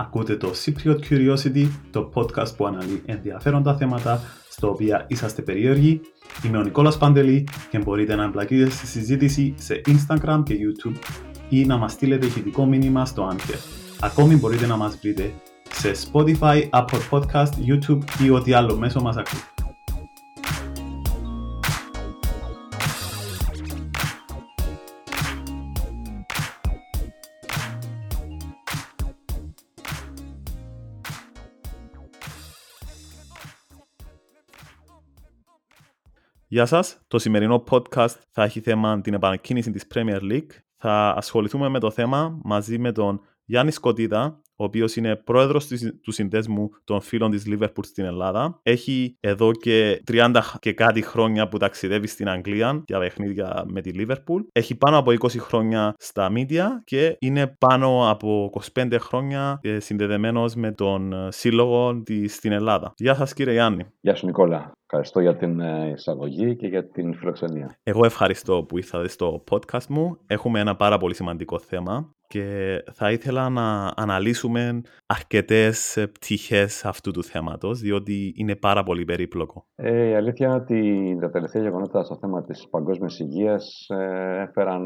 Ακούτε το Cypriot Curiosity, το podcast που αναλύει ενδιαφέροντα θέματα στο οποία είσαστε περίεργοι. Είμαι ο Νικόλας Παντελή και μπορείτε να εμπλακείτε στη συζήτηση σε Instagram και YouTube ή να μας στείλετε ηχητικό μήνυμα στο Anchor. Ακόμη μπορείτε να μας βρείτε σε Spotify, Apple Podcast, YouTube ή ό,τι άλλο μέσο μας ακούτε. Γεια σας, το σημερινό podcast θα έχει θέμα την επανεκκίνηση της Premier League. Θα ασχοληθούμε με το θέμα μαζί με τον Γιάννη Σκοτίδα, ο οποίος είναι πρόεδρος του συνδέσμου των φίλων της Liverpool στην Ελλάδα. Έχει εδώ και 30 και κάτι χρόνια που ταξιδεύει στην Αγγλία για παιχνίδια με τη Liverpool. Έχει πάνω από 20 χρόνια στα media και είναι πάνω από 25 χρόνια ε, συνδεδεμένος με τον ε, σύλλογο τη στην Ελλάδα. Γεια σας, κύριε Γιάννη. Γεια σου, Νικόλα. Ευχαριστώ για την ε, εισαγωγή και για την φιλοξενία. Εγώ ευχαριστώ που ήρθατε στο podcast μου. Έχουμε ένα πάρα πολύ σημαντικό θέμα και θα ήθελα να αναλύσουμε αρκετές πτυχές αυτού του θέματος, διότι είναι πάρα πολύ περίπλοκο. Ε, η αλήθεια είναι ότι τα τελευταία γεγονότα στο θέμα της παγκόσμιας υγείας ε, έφεραν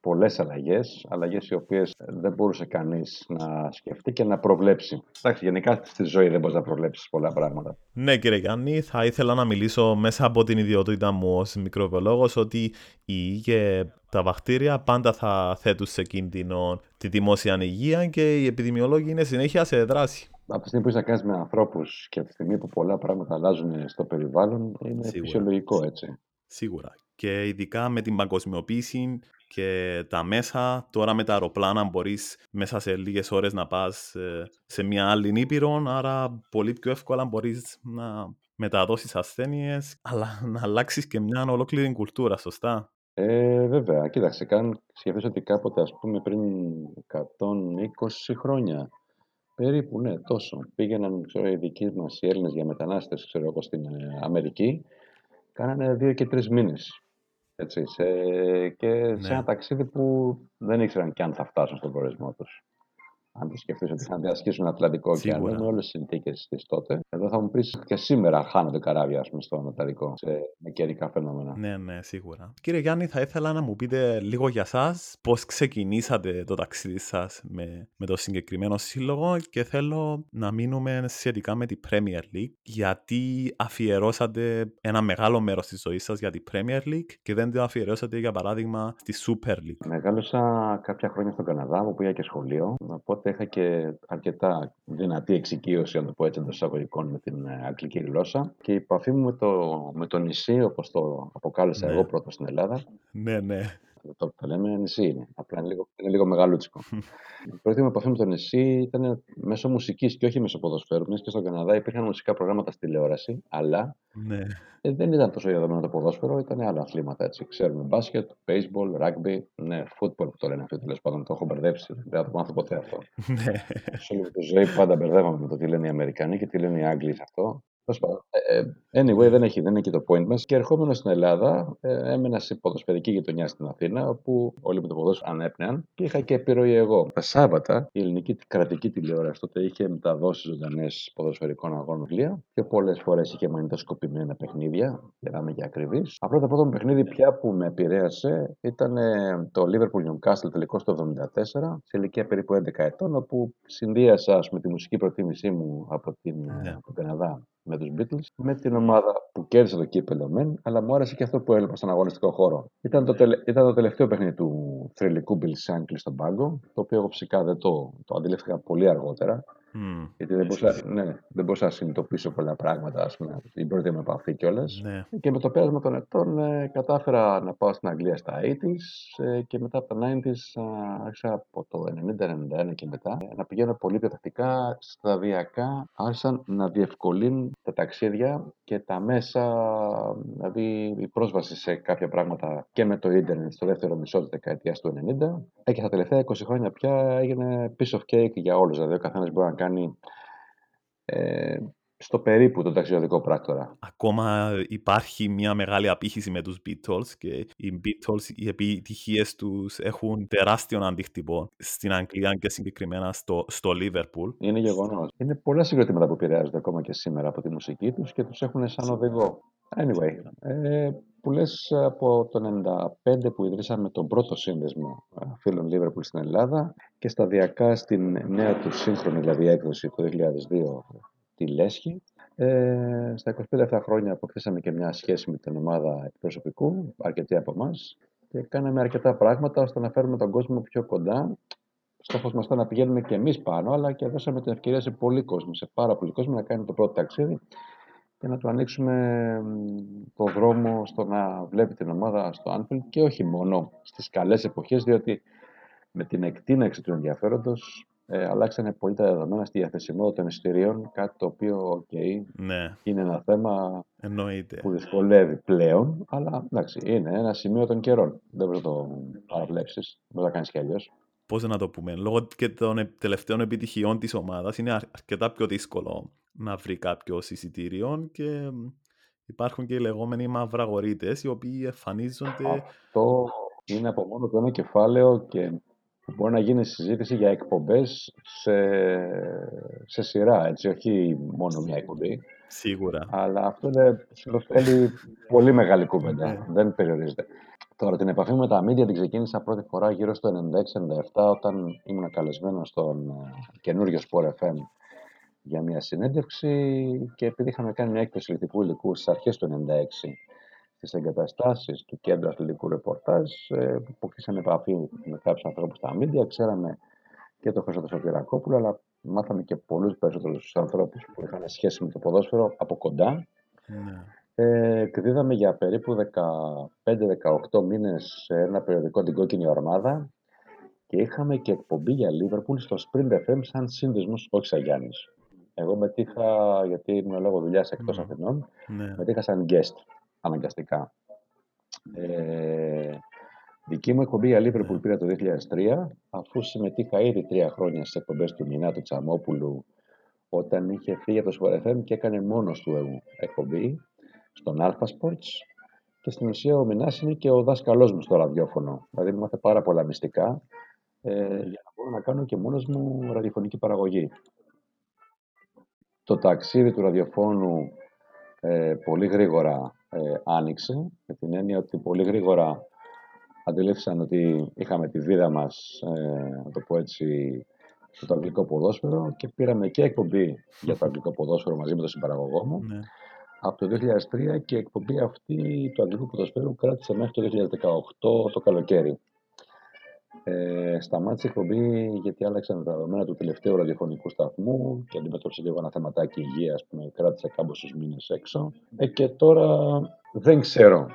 πολλές αλλαγές, αλλαγές οι οποίες δεν μπορούσε κανείς να σκεφτεί και να προβλέψει. Εντάξει, γενικά στη ζωή δεν μπορείς να προβλέψεις πολλά πράγματα. Ναι κύριε Γιάννη, θα ήθελα να μιλήσω μέσα από την ιδιότητα μου ως μικροβιολόγος ότι η υγεία τα βακτήρια πάντα θα θέτουν σε κίνδυνο τη δημόσια υγεία και οι επιδημιολόγοι είναι συνέχεια σε δράση. Από τη στιγμή που είσαι κάνεις με ανθρώπους και από τη στιγμή που πολλά πράγματα αλλάζουν στο περιβάλλον, είναι Σίγουρα. φυσιολογικό έτσι. Σίγουρα. Και ειδικά με την παγκοσμιοποίηση και τα μέσα, τώρα με τα αεροπλάνα μπορείς μέσα σε λίγες ώρες να πας ε, σε μια άλλη νήπειρο, άρα πολύ πιο εύκολα μπορείς να μεταδώσεις ασθένειες, αλλά να αλλάξεις και μια ολόκληρη κουλτούρα, σωστά. Ε, βέβαια, κοίταξε, καν σκεφτείς ότι κάποτε, ας πούμε, πριν 120 χρόνια, περίπου, ναι, τόσο, πήγαιναν, ξέρω, οι δικοί μας οι Έλληνες για μετανάστες, ξέρω εγώ, στην ε, Αμερική, κάνανε δύο και τρεις μήνες. Έτσι, σε, και ναι. σε ένα ταξίδι που δεν ήξεραν και αν θα φτάσουν στον προορισμό τους. Αν το σκεφτείς ότι θα διασχίσουν Ατλαντικό ωκεανό με όλες τις συνθήκες της τότε. Εδώ θα μου πεις και σήμερα χάνονται καράβια πούμε, στο Ανατολικό σε, με καιρικά φαινόμενα. Ναι, ναι, σίγουρα. Κύριε Γιάννη, θα ήθελα να μου πείτε λίγο για εσά πώς ξεκινήσατε το ταξίδι σας με, με το συγκεκριμένο σύλλογο και θέλω να μείνουμε σχετικά με την Premier League. Γιατί αφιερώσατε ένα μεγάλο μέρος της ζωής σας για την Premier League και δεν το αφιερώσατε για παράδειγμα στη Super League. Μεγάλωσα κάποια χρόνια στον Καναδά, όπου πήγα και σχολείο. Οπότε Οπότε είχα και αρκετά δυνατή εξοικείωση, αν το πω έτσι, εντός εισαγωγικών με την ε, αγγλική γλώσσα. Και η επαφή μου με το, με το νησί, όπως το αποκάλεσα ναι. εγώ πρώτα στην Ελλάδα. Ναι, ναι το που λέμε νησί είναι. Απλά είναι λίγο, είναι λίγο μεγαλούτσικο. Η πρώτη μου επαφή με το νησί ήταν μέσω μουσικής και όχι μέσω ποδοσφαίρου. Μιας και στον Καναδά υπήρχαν μουσικά προγράμματα στη τηλεόραση, αλλά ναι. ε, δεν ήταν τόσο διαδεδομένο το ποδόσφαιρο, ήταν άλλα αθλήματα έτσι. Ξέρουμε μπάσκετ, baseball, rugby, ναι, football που το λένε αυτό τέλος πάντων. Το έχω μπερδέψει. Δεν θα το μάθω ποτέ αυτό. Ναι. Σε όλη τη ζωή πάντα μπερδεύαμε με το τι λένε οι Αμερικανοί και τι λένε οι Άγγλοι σε αυτό. Ε, ε, anyway, δεν έχει, δεν είναι εκεί το point μας. Και ερχόμενος στην Ελλάδα, ε, έμενα σε ποδοσφαιρική γειτονιά στην Αθήνα, όπου όλοι με το ποδόσφαιρο ανέπνεαν και είχα και επιρροή εγώ. Τα Σάββατα η ελληνική κρατική τηλεόραση τότε είχε μεταδώσει ζωντανές ποδοσφαιρικών αγώνων βιβλία και πολλές φορές είχε μαγνητοσκοπημένα παιχνίδια, για να είμαι και ακριβής. Απλά το πρώτο παιχνίδι πια που με επηρέασε ήταν το Liverpool Newcastle τελικό το 1974, σε ηλικία περίπου 11 ετών, όπου συνδύασα με τη μουσική προτίμησή μου από, την, yeah. Ναι. τον Καναδά με τους Beatles, με την ομάδα που κέρδισε το κύπελο μεν, αλλά μου άρεσε και αυτό που έλειπα στον αγωνιστικό χώρο. Ήταν το, τελε... ήταν το τελευταίο παιχνίδι του θρηλυκού Bill Shankly στον πάγκο, το οποίο εγώ φυσικά δεν το, το αντιλήφθηκα πολύ αργότερα. Mm. Γιατί δεν μπορούσα, ναι, δεν μπορούσα να συνειδητοποιήσω πολλά πράγματα, ας πούμε, την πρώτη μου επαφή κιόλας. Ναι. Και με το πέρασμα των ετών ε, κατάφερα να πάω στην Αγγλία στα 80s ε, και μετά από τα 90s άρχισα από το 90-91 και μετά ε, να πηγαίνω πολύ πιο τακτικά, σταδιακά άρχισαν να διευκολύνουν τα ταξίδια και τα μέσα, δηλαδή η πρόσβαση σε κάποια πράγματα και με το ίντερνετ στο δεύτερο μισό της δεκαετίας του 90. Ε, και στα τελευταία 20 χρόνια πια έγινε piece of cake για όλους. Δηλαδή, ο καθένας μπορεί να κάνει ε, στο περίπου τον ταξιδιωτικό πράκτορα. Ακόμα υπάρχει μια μεγάλη απήχηση με τους Beatles και οι Beatles, οι επιτυχίες τους έχουν τεράστιο αντίκτυπο στην Αγγλία και συγκεκριμένα στο, στο Liverpool. Είναι γεγονός. Είναι πολλά συγκροτήματα που επηρεάζονται ακόμα και σήμερα από τη μουσική τους και τους έχουν σαν οδηγό. Anyway, ε, που λες από το 1995 που ιδρύσαμε τον πρώτο σύνδεσμο ε, φίλων Liverpool στην Ελλάδα και σταδιακά στην νέα τους σύγχρονη δηλαδή έκδοση το 2002 τη Λέσχη. Ε, στα 25 αυτά χρόνια αποκτήσαμε και μια σχέση με την ομάδα προσωπικού, αρκετοί από εμάς, και κάναμε αρκετά πράγματα ώστε να φέρουμε τον κόσμο πιο κοντά. Στόχος μας ήταν να πηγαίνουμε και εμείς πάνω, αλλά και δώσαμε την ευκαιρία σε πολύ κόσμο, σε πάρα πολύ κόσμο να κάνει το πρώτο ταξίδι και να του ανοίξουμε το δρόμο στο να βλέπει την ομάδα στο Anfield και όχι μόνο στις καλές εποχές, διότι με την εκτείναξη του ενδιαφέροντος ε, αλλάξανε πολύ τα δεδομένα στη διαθεσιμότητα των εισιτηρίων, κάτι το οποίο okay, ναι. είναι ένα θέμα Εννοείται. που δυσκολεύει πλέον, αλλά εντάξει, είναι ένα σημείο των καιρών. Δεν μπορείς να το παραβλέψεις, δεν θα κάνεις κι αλλιώς. Πώς να το πούμε, λόγω και των τελευταίων επιτυχιών της ομάδας είναι αρκετά πιο δύσκολο να βρει κάποιος εισιτήριο και υπάρχουν και οι λεγόμενοι μαυραγορείτε οι οποίοι εμφανίζονται. Αυτό είναι από μόνο το ένα κεφάλαιο και Μπορεί να γίνει συζήτηση για εκπομπές σε, σε σειρά, έτσι, όχι μόνο μια εκπομπή. Σίγουρα. Αλλά αυτό είναι, θέλει πολύ μεγάλη κουβέντα. Ναι. Δεν περιορίζεται. Τώρα την επαφή με τα media την ξεκίνησα πρώτη φορά γύρω στο 96-97 όταν ήμουν καλεσμένο στον ε, καινούριο Sport FM για μια συνέντευξη και επειδή είχαμε κάνει μια έκθεση λειτουργικού υλικού στις αρχές του 96 στις εγκαταστάσεις του κέντρου αθλητικού ρεπορτάζ ε, που αποκτήσαμε επαφή με κάποιους ανθρώπους στα μίντια. Ξέραμε και το Χρήστο Σωτηρακόπουλο, αλλά μάθαμε και πολλούς περισσότερους ανθρώπους που είχαν σχέση με το ποδόσφαιρο από κοντά. Ναι. Ε, και για περίπου 15-18 μήνες σε ένα περιοδικό την Κόκκινη Ορμάδα και είχαμε και εκπομπή για Λίβερπουλ στο Sprint FM σαν σύνδεσμος, όχι σαν Γιάννης. Εγώ μετήχα, γιατί ήμουν λόγω δουλειάς εκτός mm. Αθηνών, ναι. μετήχα σαν guest αναγκαστικά. Ε, δική μου εκπομπή για Liverpool πήρα το 2003, αφού συμμετείχα ήδη τρία χρόνια στις εκπομπές του Μινάτου Τσαμόπουλου, όταν είχε φύγει από το Sport και έκανε μόνος του εκπομπή στον Alpha Sports. Και στην ουσία ο Μινάς είναι και ο δάσκαλός μου στο ραδιόφωνο. Δηλαδή μου μάθε πάρα πολλά μυστικά ε, για να μπορώ να κάνω και μόνος μου ραδιοφωνική παραγωγή. Το ταξίδι του ραδιοφώνου ε, πολύ γρήγορα ε, άνοιξε, με την έννοια ότι πολύ γρήγορα αντιλήφθησαν ότι είχαμε τη βίδα μας, ε, να το πω έτσι, στο αγγλικό ποδόσφαιρο και πήραμε και εκπομπή για το αγγλικό ποδόσφαιρο μαζί με τον συμπαραγωγό μου. Ναι. Από το 2003 και η εκπομπή αυτή του αγγλικού ποδοσφαίρου κράτησε μέχρι το 2018 το καλοκαίρι. Ε, σταμάτησε η εκπομπή γιατί άλλαξαν τα δεδομένα του τελευταίου ραδιοφωνικού σταθμού και αντιμετώπισε λίγο ένα θεματάκι υγείας που με κράτησε κάμποσου μήνες έξω. Ε, και τώρα δεν ξέρω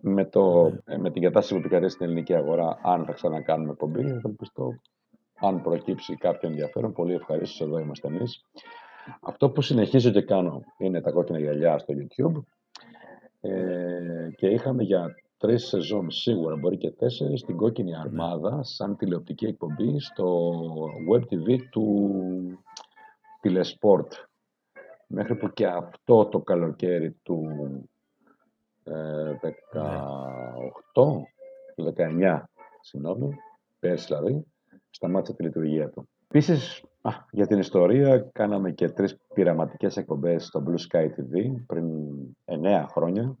με, το, ε, με την κατάσταση που επικρατεί στην ελληνική αγορά αν θα ξανακάνουμε εκπομπή. Ελπιστώ αν προκύψει κάποιο ενδιαφέρον. Πολύ ευχαρίστως εδώ είμαστε εμείς. Αυτό που συνεχίζω και κάνω είναι τα κόκκινα γυαλιά στο YouTube. Ε, και είχαμε για τρεις σεζόν σίγουρα, μπορεί και τέσσερις, στην Κόκκινη ναι. Αρμάδα, σαν τηλεοπτική εκπομπή στο Web TV του Τηλεσπόρτ. Μέχρι που και αυτό το καλοκαίρι του ε, 18, του 19, συγγνώμη, πέρσι δηλαδή, σταμάτησε τη λειτουργία του. Επίσης, για την ιστορία, κάναμε και τρεις πειραματικές εκπομπές στο Blue Sky TV πριν 9 χρόνια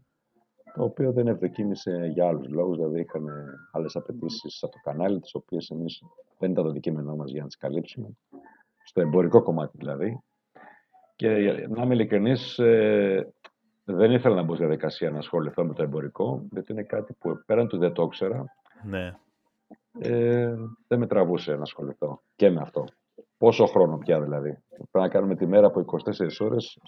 το οποίο δεν ευδοκίμησε για άλλους λόγους, δηλαδή είχαν άλλες απαιτήσεις από το κανάλι, τις οποίες εμείς δεν ήταν το αντικείμενό μας για να τις καλύψουμε, στο εμπορικό κομμάτι δηλαδή. Και να είμαι ειλικρινής, ε, δεν ήθελα να μπω στη διαδικασία να ασχοληθώ με το εμπορικό, γιατί είναι κάτι που πέραν του δεν το ήξερα. Ναι. Ε, δεν με τραβούσε να ασχοληθώ και με αυτό. Πόσο χρόνο πια δηλαδή. Πρέπει να κάνουμε τη μέρα από 24 ώρες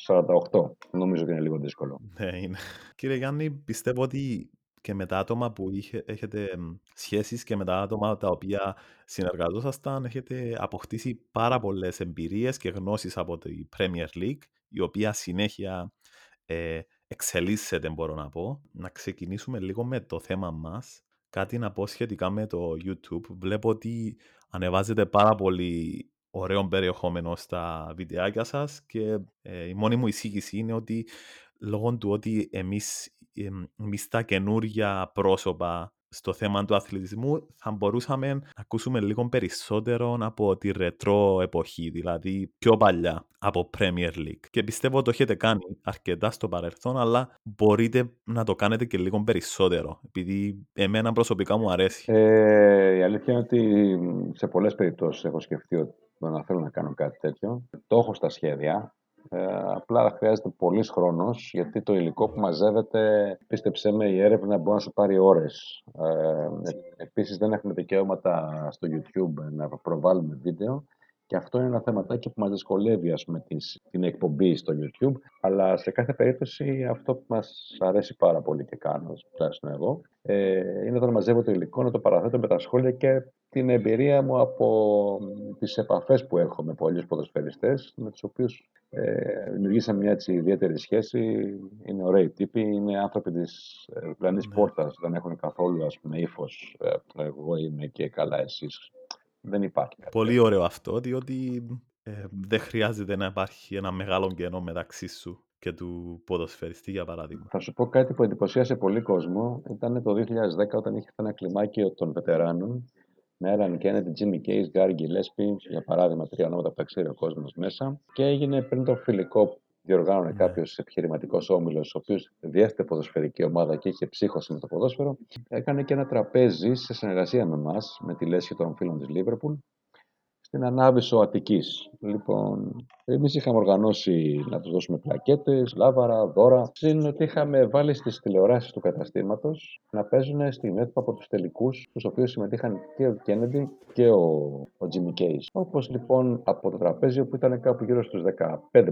48. Νομίζω ότι είναι λίγο δύσκολο. Ναι, είναι. Κύριε Γιάννη, πιστεύω ότι και με τα άτομα που είχε, έχετε σχέσεις και με τα άτομα τα οποία συνεργαζόσασταν έχετε αποκτήσει πάρα πολλές εμπειρίες και γνώσεις από τη Premier League η οποία συνέχεια ε, εξελίσσεται μπορώ να πω. Να ξεκινήσουμε λίγο με το θέμα μας. Κάτι να πω σχετικά με το YouTube. Βλέπω ότι ανεβάζετε πάρα πολύ ωραίο περιεχόμενο στα βιντεάκια σας και ε, η μόνη μου εισήγηση είναι ότι λόγω του ότι εμείς, εμείς τα καινούργια πρόσωπα στο θέμα του αθλητισμού θα μπορούσαμε να ακούσουμε λίγο περισσότερο από τη ρετρό εποχή, δηλαδή πιο παλιά από Premier League. Και πιστεύω ότι το έχετε κάνει αρκετά στο παρελθόν, αλλά μπορείτε να το κάνετε και λίγο περισσότερο, επειδή εμένα προσωπικά μου αρέσει. Ε, η αλήθεια είναι ότι σε πολλές περιπτώσεις έχω σκεφτεί ότι να θέλω να κάνω κάτι τέτοιο. Το έχω στα σχέδια, ε, απλά χρειάζεται πολλή χρόνος γιατί το υλικό που μαζεύεται, πίστεψέ με, η έρευνα μπορεί να σου πάρει ώρες. Ε, Επίσης, δεν έχουμε δικαιώματα στο YouTube να προβάλλουμε βίντεο. Και αυτό είναι ένα θεματάκι που μας δυσκολεύει ας πούμε, την εκπομπή στο YouTube. Αλλά σε κάθε περίπτωση αυτό που μας αρέσει πάρα πολύ και κάνω, τουλάχιστον εγώ, ε, είναι όταν μαζεύω το υλικό να το παραθέτω με τα σχόλια και την εμπειρία μου από τις επαφές που έχω με πολλούς ποδοσφαιριστές, με τους οποίους ε, δημιουργήσαμε μια έτσι ιδιαίτερη σχέση. Είναι ωραίοι τύποι, είναι άνθρωποι της ε, πλανής ναι. πόρτας, δεν έχουν καθόλου ας πούμε ύφος, ε, εγώ είμαι και καλά εσείς. Δεν υπάρχει κάτι. Πολύ ωραίο αυτό, διότι ε, δεν χρειάζεται να υπάρχει ένα μεγάλο κενό μεταξύ σου και του ποδοσφαιριστή, για παράδειγμα. Θα σου πω κάτι που εντυπωσίασε πολύ κόσμο. Ήταν το 2010 όταν είχε ένα κλιμάκιο των βετεράνων με Έραν Κέννετ, Τζίμι Κέι, Γκάρι Γκιλέσπι, για παράδειγμα, τρία ονόματα που τα ξέρει ο κόσμος μέσα. Και έγινε πριν το φιλικό που διοργάνωνε ναι. κάποιος επιχειρηματικός όμιλος, ο οποίος διέθετε ποδοσφαιρική ομάδα και είχε ψύχωση με το ποδόσφαιρο. Έκανε και ένα τραπέζι σε συνεργασία με εμάς, με τη λέσχη των φίλων της Λίβερπουλ, στην Ανάβησο Αττικής. Λοιπόν, εμείς είχαμε οργανώσει να τους δώσουμε πλακέτες, λάβαρα, δώρα. Συν ότι είχαμε βάλει στις τηλεοράσεις του καταστήματος να παίζουν στη μέτωπα από τους τελικούς, στους οποίους συμμετείχαν και ο Κέννεντι και ο, ο Jimmy Case. Όπως λοιπόν από το τραπέζι που ήταν κάπου γύρω στους 15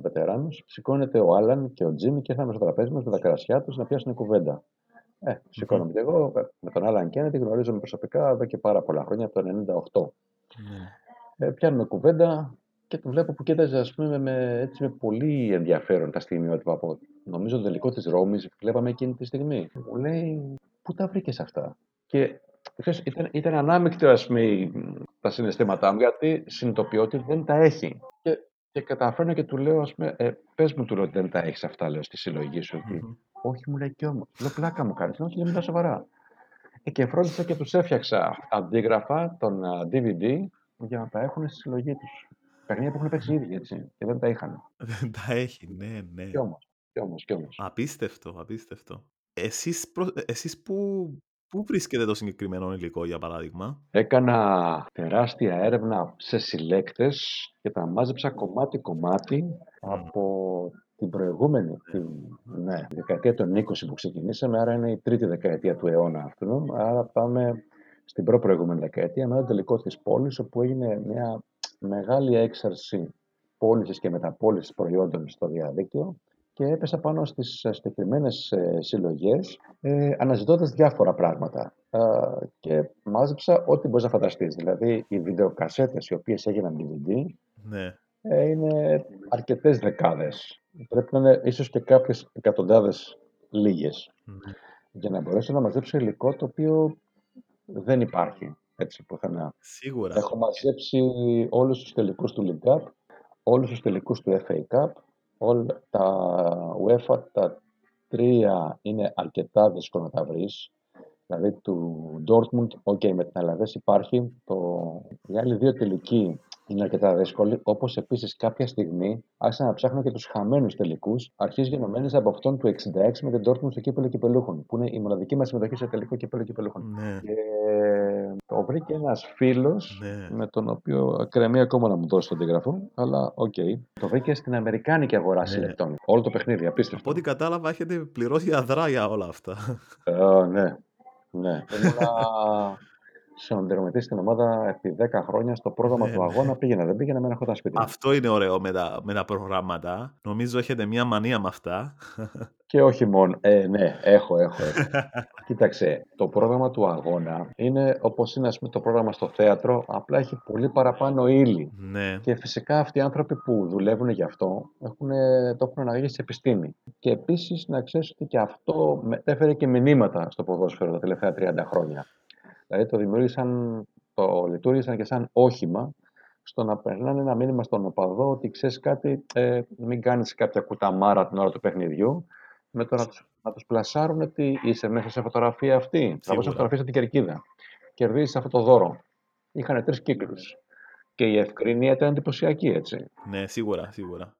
βετεράνους, σηκώνεται ο Άλαν και ο Τζίμι και ήρθαμε στο τραπέζι μας με τα κρασιά τους να πιάσουν κουβέντα. Ε, σηκώνομαι και εγώ με τον Άλαν Κέννεντι, γνωρίζομαι προσωπικά εδώ και πάρα πολλά χρόνια, από το 1998. Ναι. Ε, πιάνουμε κουβέντα και το βλέπω που κοίταζε ας πούμε, με, έτσι, με πολύ ενδιαφέρον τα στιγμιότυπα από νομίζω το τελικό της Ρώμης που βλέπαμε εκείνη τη στιγμή. Μου λέει, πού τα βρήκες αυτά; Και ξέρεις, ήταν, ήταν ανάμεικτο ας πούμε, τα συναισθήματά μου γιατί συνειδητοποιώ ότι δεν τα έχει. Και, και καταφέρνω και του λέω, ας πούμε, ε, πες μου του λέω ότι δεν τα έχεις αυτά, λέω, στη συλλογή σου. Mm-hmm. Όχι, μου λέει και όμως. Λέω, πλάκα μου κάνεις. Όχι, δεν σοβαρά. Ε, και φρόντισα και τους έφτιαξα αντίγραφα των DVD για να τα έχουν στη συλλογή τους. Παιχνίδια που έχουν παίξει ήδη, έτσι, και δεν τα είχαν. Δεν τα έχει, ναι, ναι. Κι όμως, κι όμως, κι όμως. Απίστευτο, απίστευτο. Εσείς, προ... εσείς που, πού βρίσκεται το συγκεκριμένο υλικό, για παράδειγμα; Έκανα τεράστια έρευνα σε συλλέκτες και τα μάζεψα κομμάτι-κομμάτι από την προηγούμενη, την ναι, δεκαετία των 20 που ξεκινήσαμε, άρα είναι η τρίτη δεκαετία του αιώνα αυτού. Άρα πάμε στην προ-προηγούμενη δεκαετία με το τελικό της πόλης, όπου έγινε μια μεγάλη έξαρση πώλησης και μεταπόληση προϊόντων στο διαδίκτυο και έπεσα πάνω στις συγκεκριμένες ε, συλλογές ε, αναζητώντας διάφορα πράγματα ε, και μάζεψα ό,τι μπορείς να φανταστείς. Δηλαδή οι βιντεοκασέτες οι οποίες έγιναν DVD ναι. Ε, είναι αρκετές δεκάδες πρέπει να είναι ίσως και κάποιες εκατοντάδες λίγες. Mm. Για να μπορέσω να μαζέψω υλικό το οποίο δεν υπάρχει έτσι πουθενά. Σίγουρα. Έχω μαζέψει όλους τους τελικούς του League Cup, όλους τους τελικούς του FA Cup, όλα τα UEFA, τα τρία είναι αρκετά δύσκολο να τα βρεις. Δηλαδή του Dortmund, ok, με την Αλαβές υπάρχει. Το... Οι άλλοι δύο τελικοί είναι αρκετά δύσκολη, όπως επίσης κάποια στιγμή άρχισαν να ψάχνω και τους χαμένους τελικούς, αρχή γενομένη από αυτόν του 66 με την Dortmund στο κύπελο κυπελούχων, που είναι η μοναδική μας συμμετοχή σε τελικό κύπελο κυπελούχων. Ναι. Και το βρήκε ένας φίλος, ναι. με τον οποίο εκκρεμεί ακόμα να μου δώσει το αντίγραφο, αλλά OK. Okay. Το βρήκε στην Αμερικάνικη αγορά ναι. συλλεκτών. Όλο το παιχνίδι, απίστευτο. Από ό,τι κατάλαβα, έχετε πληρώσει αδρά για όλα αυτά. Uh, ναι. Ναι. συνδρομητής στην ομάδα επί 10 χρόνια στο πρόγραμμα ναι, του ναι. αγώνα. Πήγαινα, δεν πήγαινα, με ένα σπίτι. Αυτό είναι ωραίο με τα, με τα προγράμματα. Νομίζω έχετε μια μανία με αυτά. Και όχι μόνο. Ε, ναι, έχω, έχω. έχω. Κοίταξε, το πρόγραμμα του αγώνα είναι όπως είναι ας πούμε, το πρόγραμμα στο θέατρο, απλά έχει πολύ παραπάνω ύλη. Ναι. Και φυσικά αυτοί οι άνθρωποι που δουλεύουν γι' αυτό έχουν, το έχουν αναγγείλει σε επιστήμη. Και επίσης να ξέρεις ότι και αυτό έφερε και μηνύματα στο ποδόσφαιρο τα τελευταία 30 χρόνια. Δηλαδή το δημιούργησαν, το λειτουργήσαν και σαν όχημα στο να περνάνε ένα μήνυμα στον οπαδό ότι ξέρεις κάτι, ε, μην κάνεις κάποια κουταμάρα την ώρα του παιχνιδιού. Με το να τους να τους πλασάρουν ότι είσαι μέσα σε φωτογραφία αυτή. Θα βγω σε φωτογραφία στην κερκίδα. Κερδίζεις αυτό το δώρο. Είχαν τρεις κύκλους. Και η ευκρίνεια ήταν εντυπωσιακή, έτσι. Ναι, σίγουρα, σίγουρα.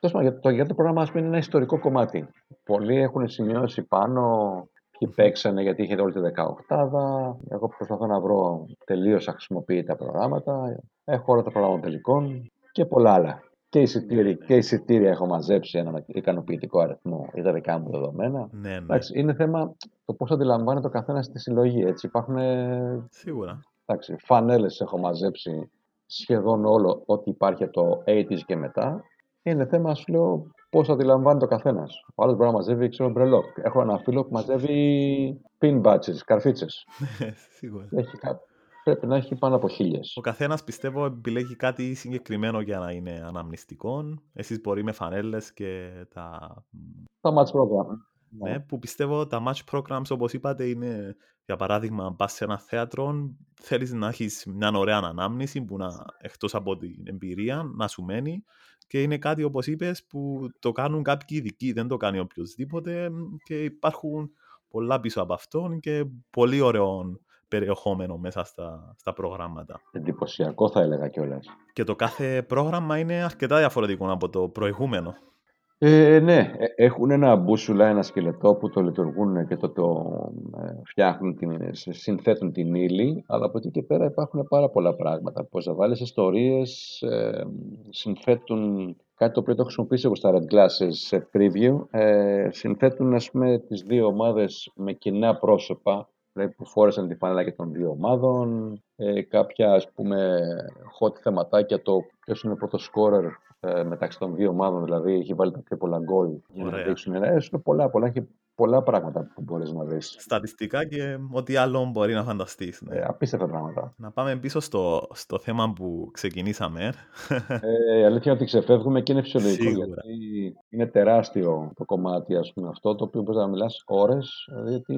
Τέλος για το, για το πρόγραμμα, ας πούμε, είναι ένα ιστορικό κομμάτι. Πολλοί έχουν σημειώσει πάνω Ποιοι παίξανε γιατί είχε όλη τη 18 Εγώ προσπαθώ να βρω τελείως αχρησιμοποιητά προγράμματα. Έχω όλα τα προγράμματα τελικών και πολλά άλλα. Και εισιτήρια, και εισιτήρια έχω μαζέψει ένα ικανοποιητικό αριθμό για τα δικά μου δεδομένα. Ναι, ναι. Εντάξει, είναι θέμα το πώς αντιλαμβάνεται ο καθένα στη συλλογή. Έτσι. Υπάρχουν. Σίγουρα. φανέλες έχω μαζέψει σχεδόν όλο ό,τι υπάρχει από το 80 και μετά. Είναι θέμα, σου λέω, πώς αντιλαμβάνεται ο καθένας. Ο άλλος μπορεί να μαζεύει, ξέρω, μπρελόκ. Έχω ένα φίλο που μαζεύει pin batches, καρφίτσες. Σίγουρα. Πρέπει να έχει πάνω από χίλιες. Ο καθένας πιστεύω επιλέγει κάτι συγκεκριμένο για να είναι αναμνηστικό. Εσείς μπορεί με φανέλες και τα. Τα match program. Ναι, που πιστεύω τα match programs, όπως είπατε, είναι για παράδειγμα, πας σε ένα θέατρο, θέλεις να έχεις μια ωραία ανάμνηση που να, εκτός από την εμπειρία να σου μένει και είναι κάτι όπως είπες που το κάνουν κάποιοι ειδικοί, δεν το κάνει οποιοδήποτε και υπάρχουν πολλά πίσω από αυτόν και πολύ ωραίο περιεχόμενο μέσα στα, στα προγράμματα. Εντυπωσιακό θα έλεγα κιόλας. Και το κάθε πρόγραμμα είναι αρκετά διαφορετικό από το προηγούμενο. Ε, ναι, ε, έχουν ένα μπούσουλα, ένα σκελετό που το λειτουργούν και το, το ε, φτιάχνουν, την, συνθέτουν την ύλη, αλλά από εκεί και πέρα υπάρχουν πάρα πολλά πράγματα. Πώς θα βάλεις ιστορίες, ε, συνθέτουν κάτι το οποίο το χρησιμοποιήσει εγώ στα Red Glasses σε preview, ε, συνθέτουν ας πούμε τις δύο ομάδες με κοινά πρόσωπα, δηλαδή που φόρεσαν τη φανέλα και των δύο ομάδων, ε, κάποια ας πούμε hot θεματάκια, το ποιος είναι ο πρώτος scorer ε, μεταξύ των δύο ομάδων, δηλαδή έχει βάλει τα πιο πολλά γκολ για να δείξουν. Ε, πολλά, πολλά, έχει πολλά πράγματα που μπορείς να δεις. Στατιστικά και ό,τι άλλο μπορεί να φανταστείς. Ναι. Ε, απίστευτα πράγματα. Να πάμε πίσω στο, στο θέμα που ξεκινήσαμε. Ε, η αλήθεια είναι ότι ξεφεύγουμε και είναι φυσιολογικό. Σίγουρα. Γιατί είναι τεράστιο το κομμάτι ας πούμε, αυτό το οποίο μπορείς να μιλάς ώρες. Γιατί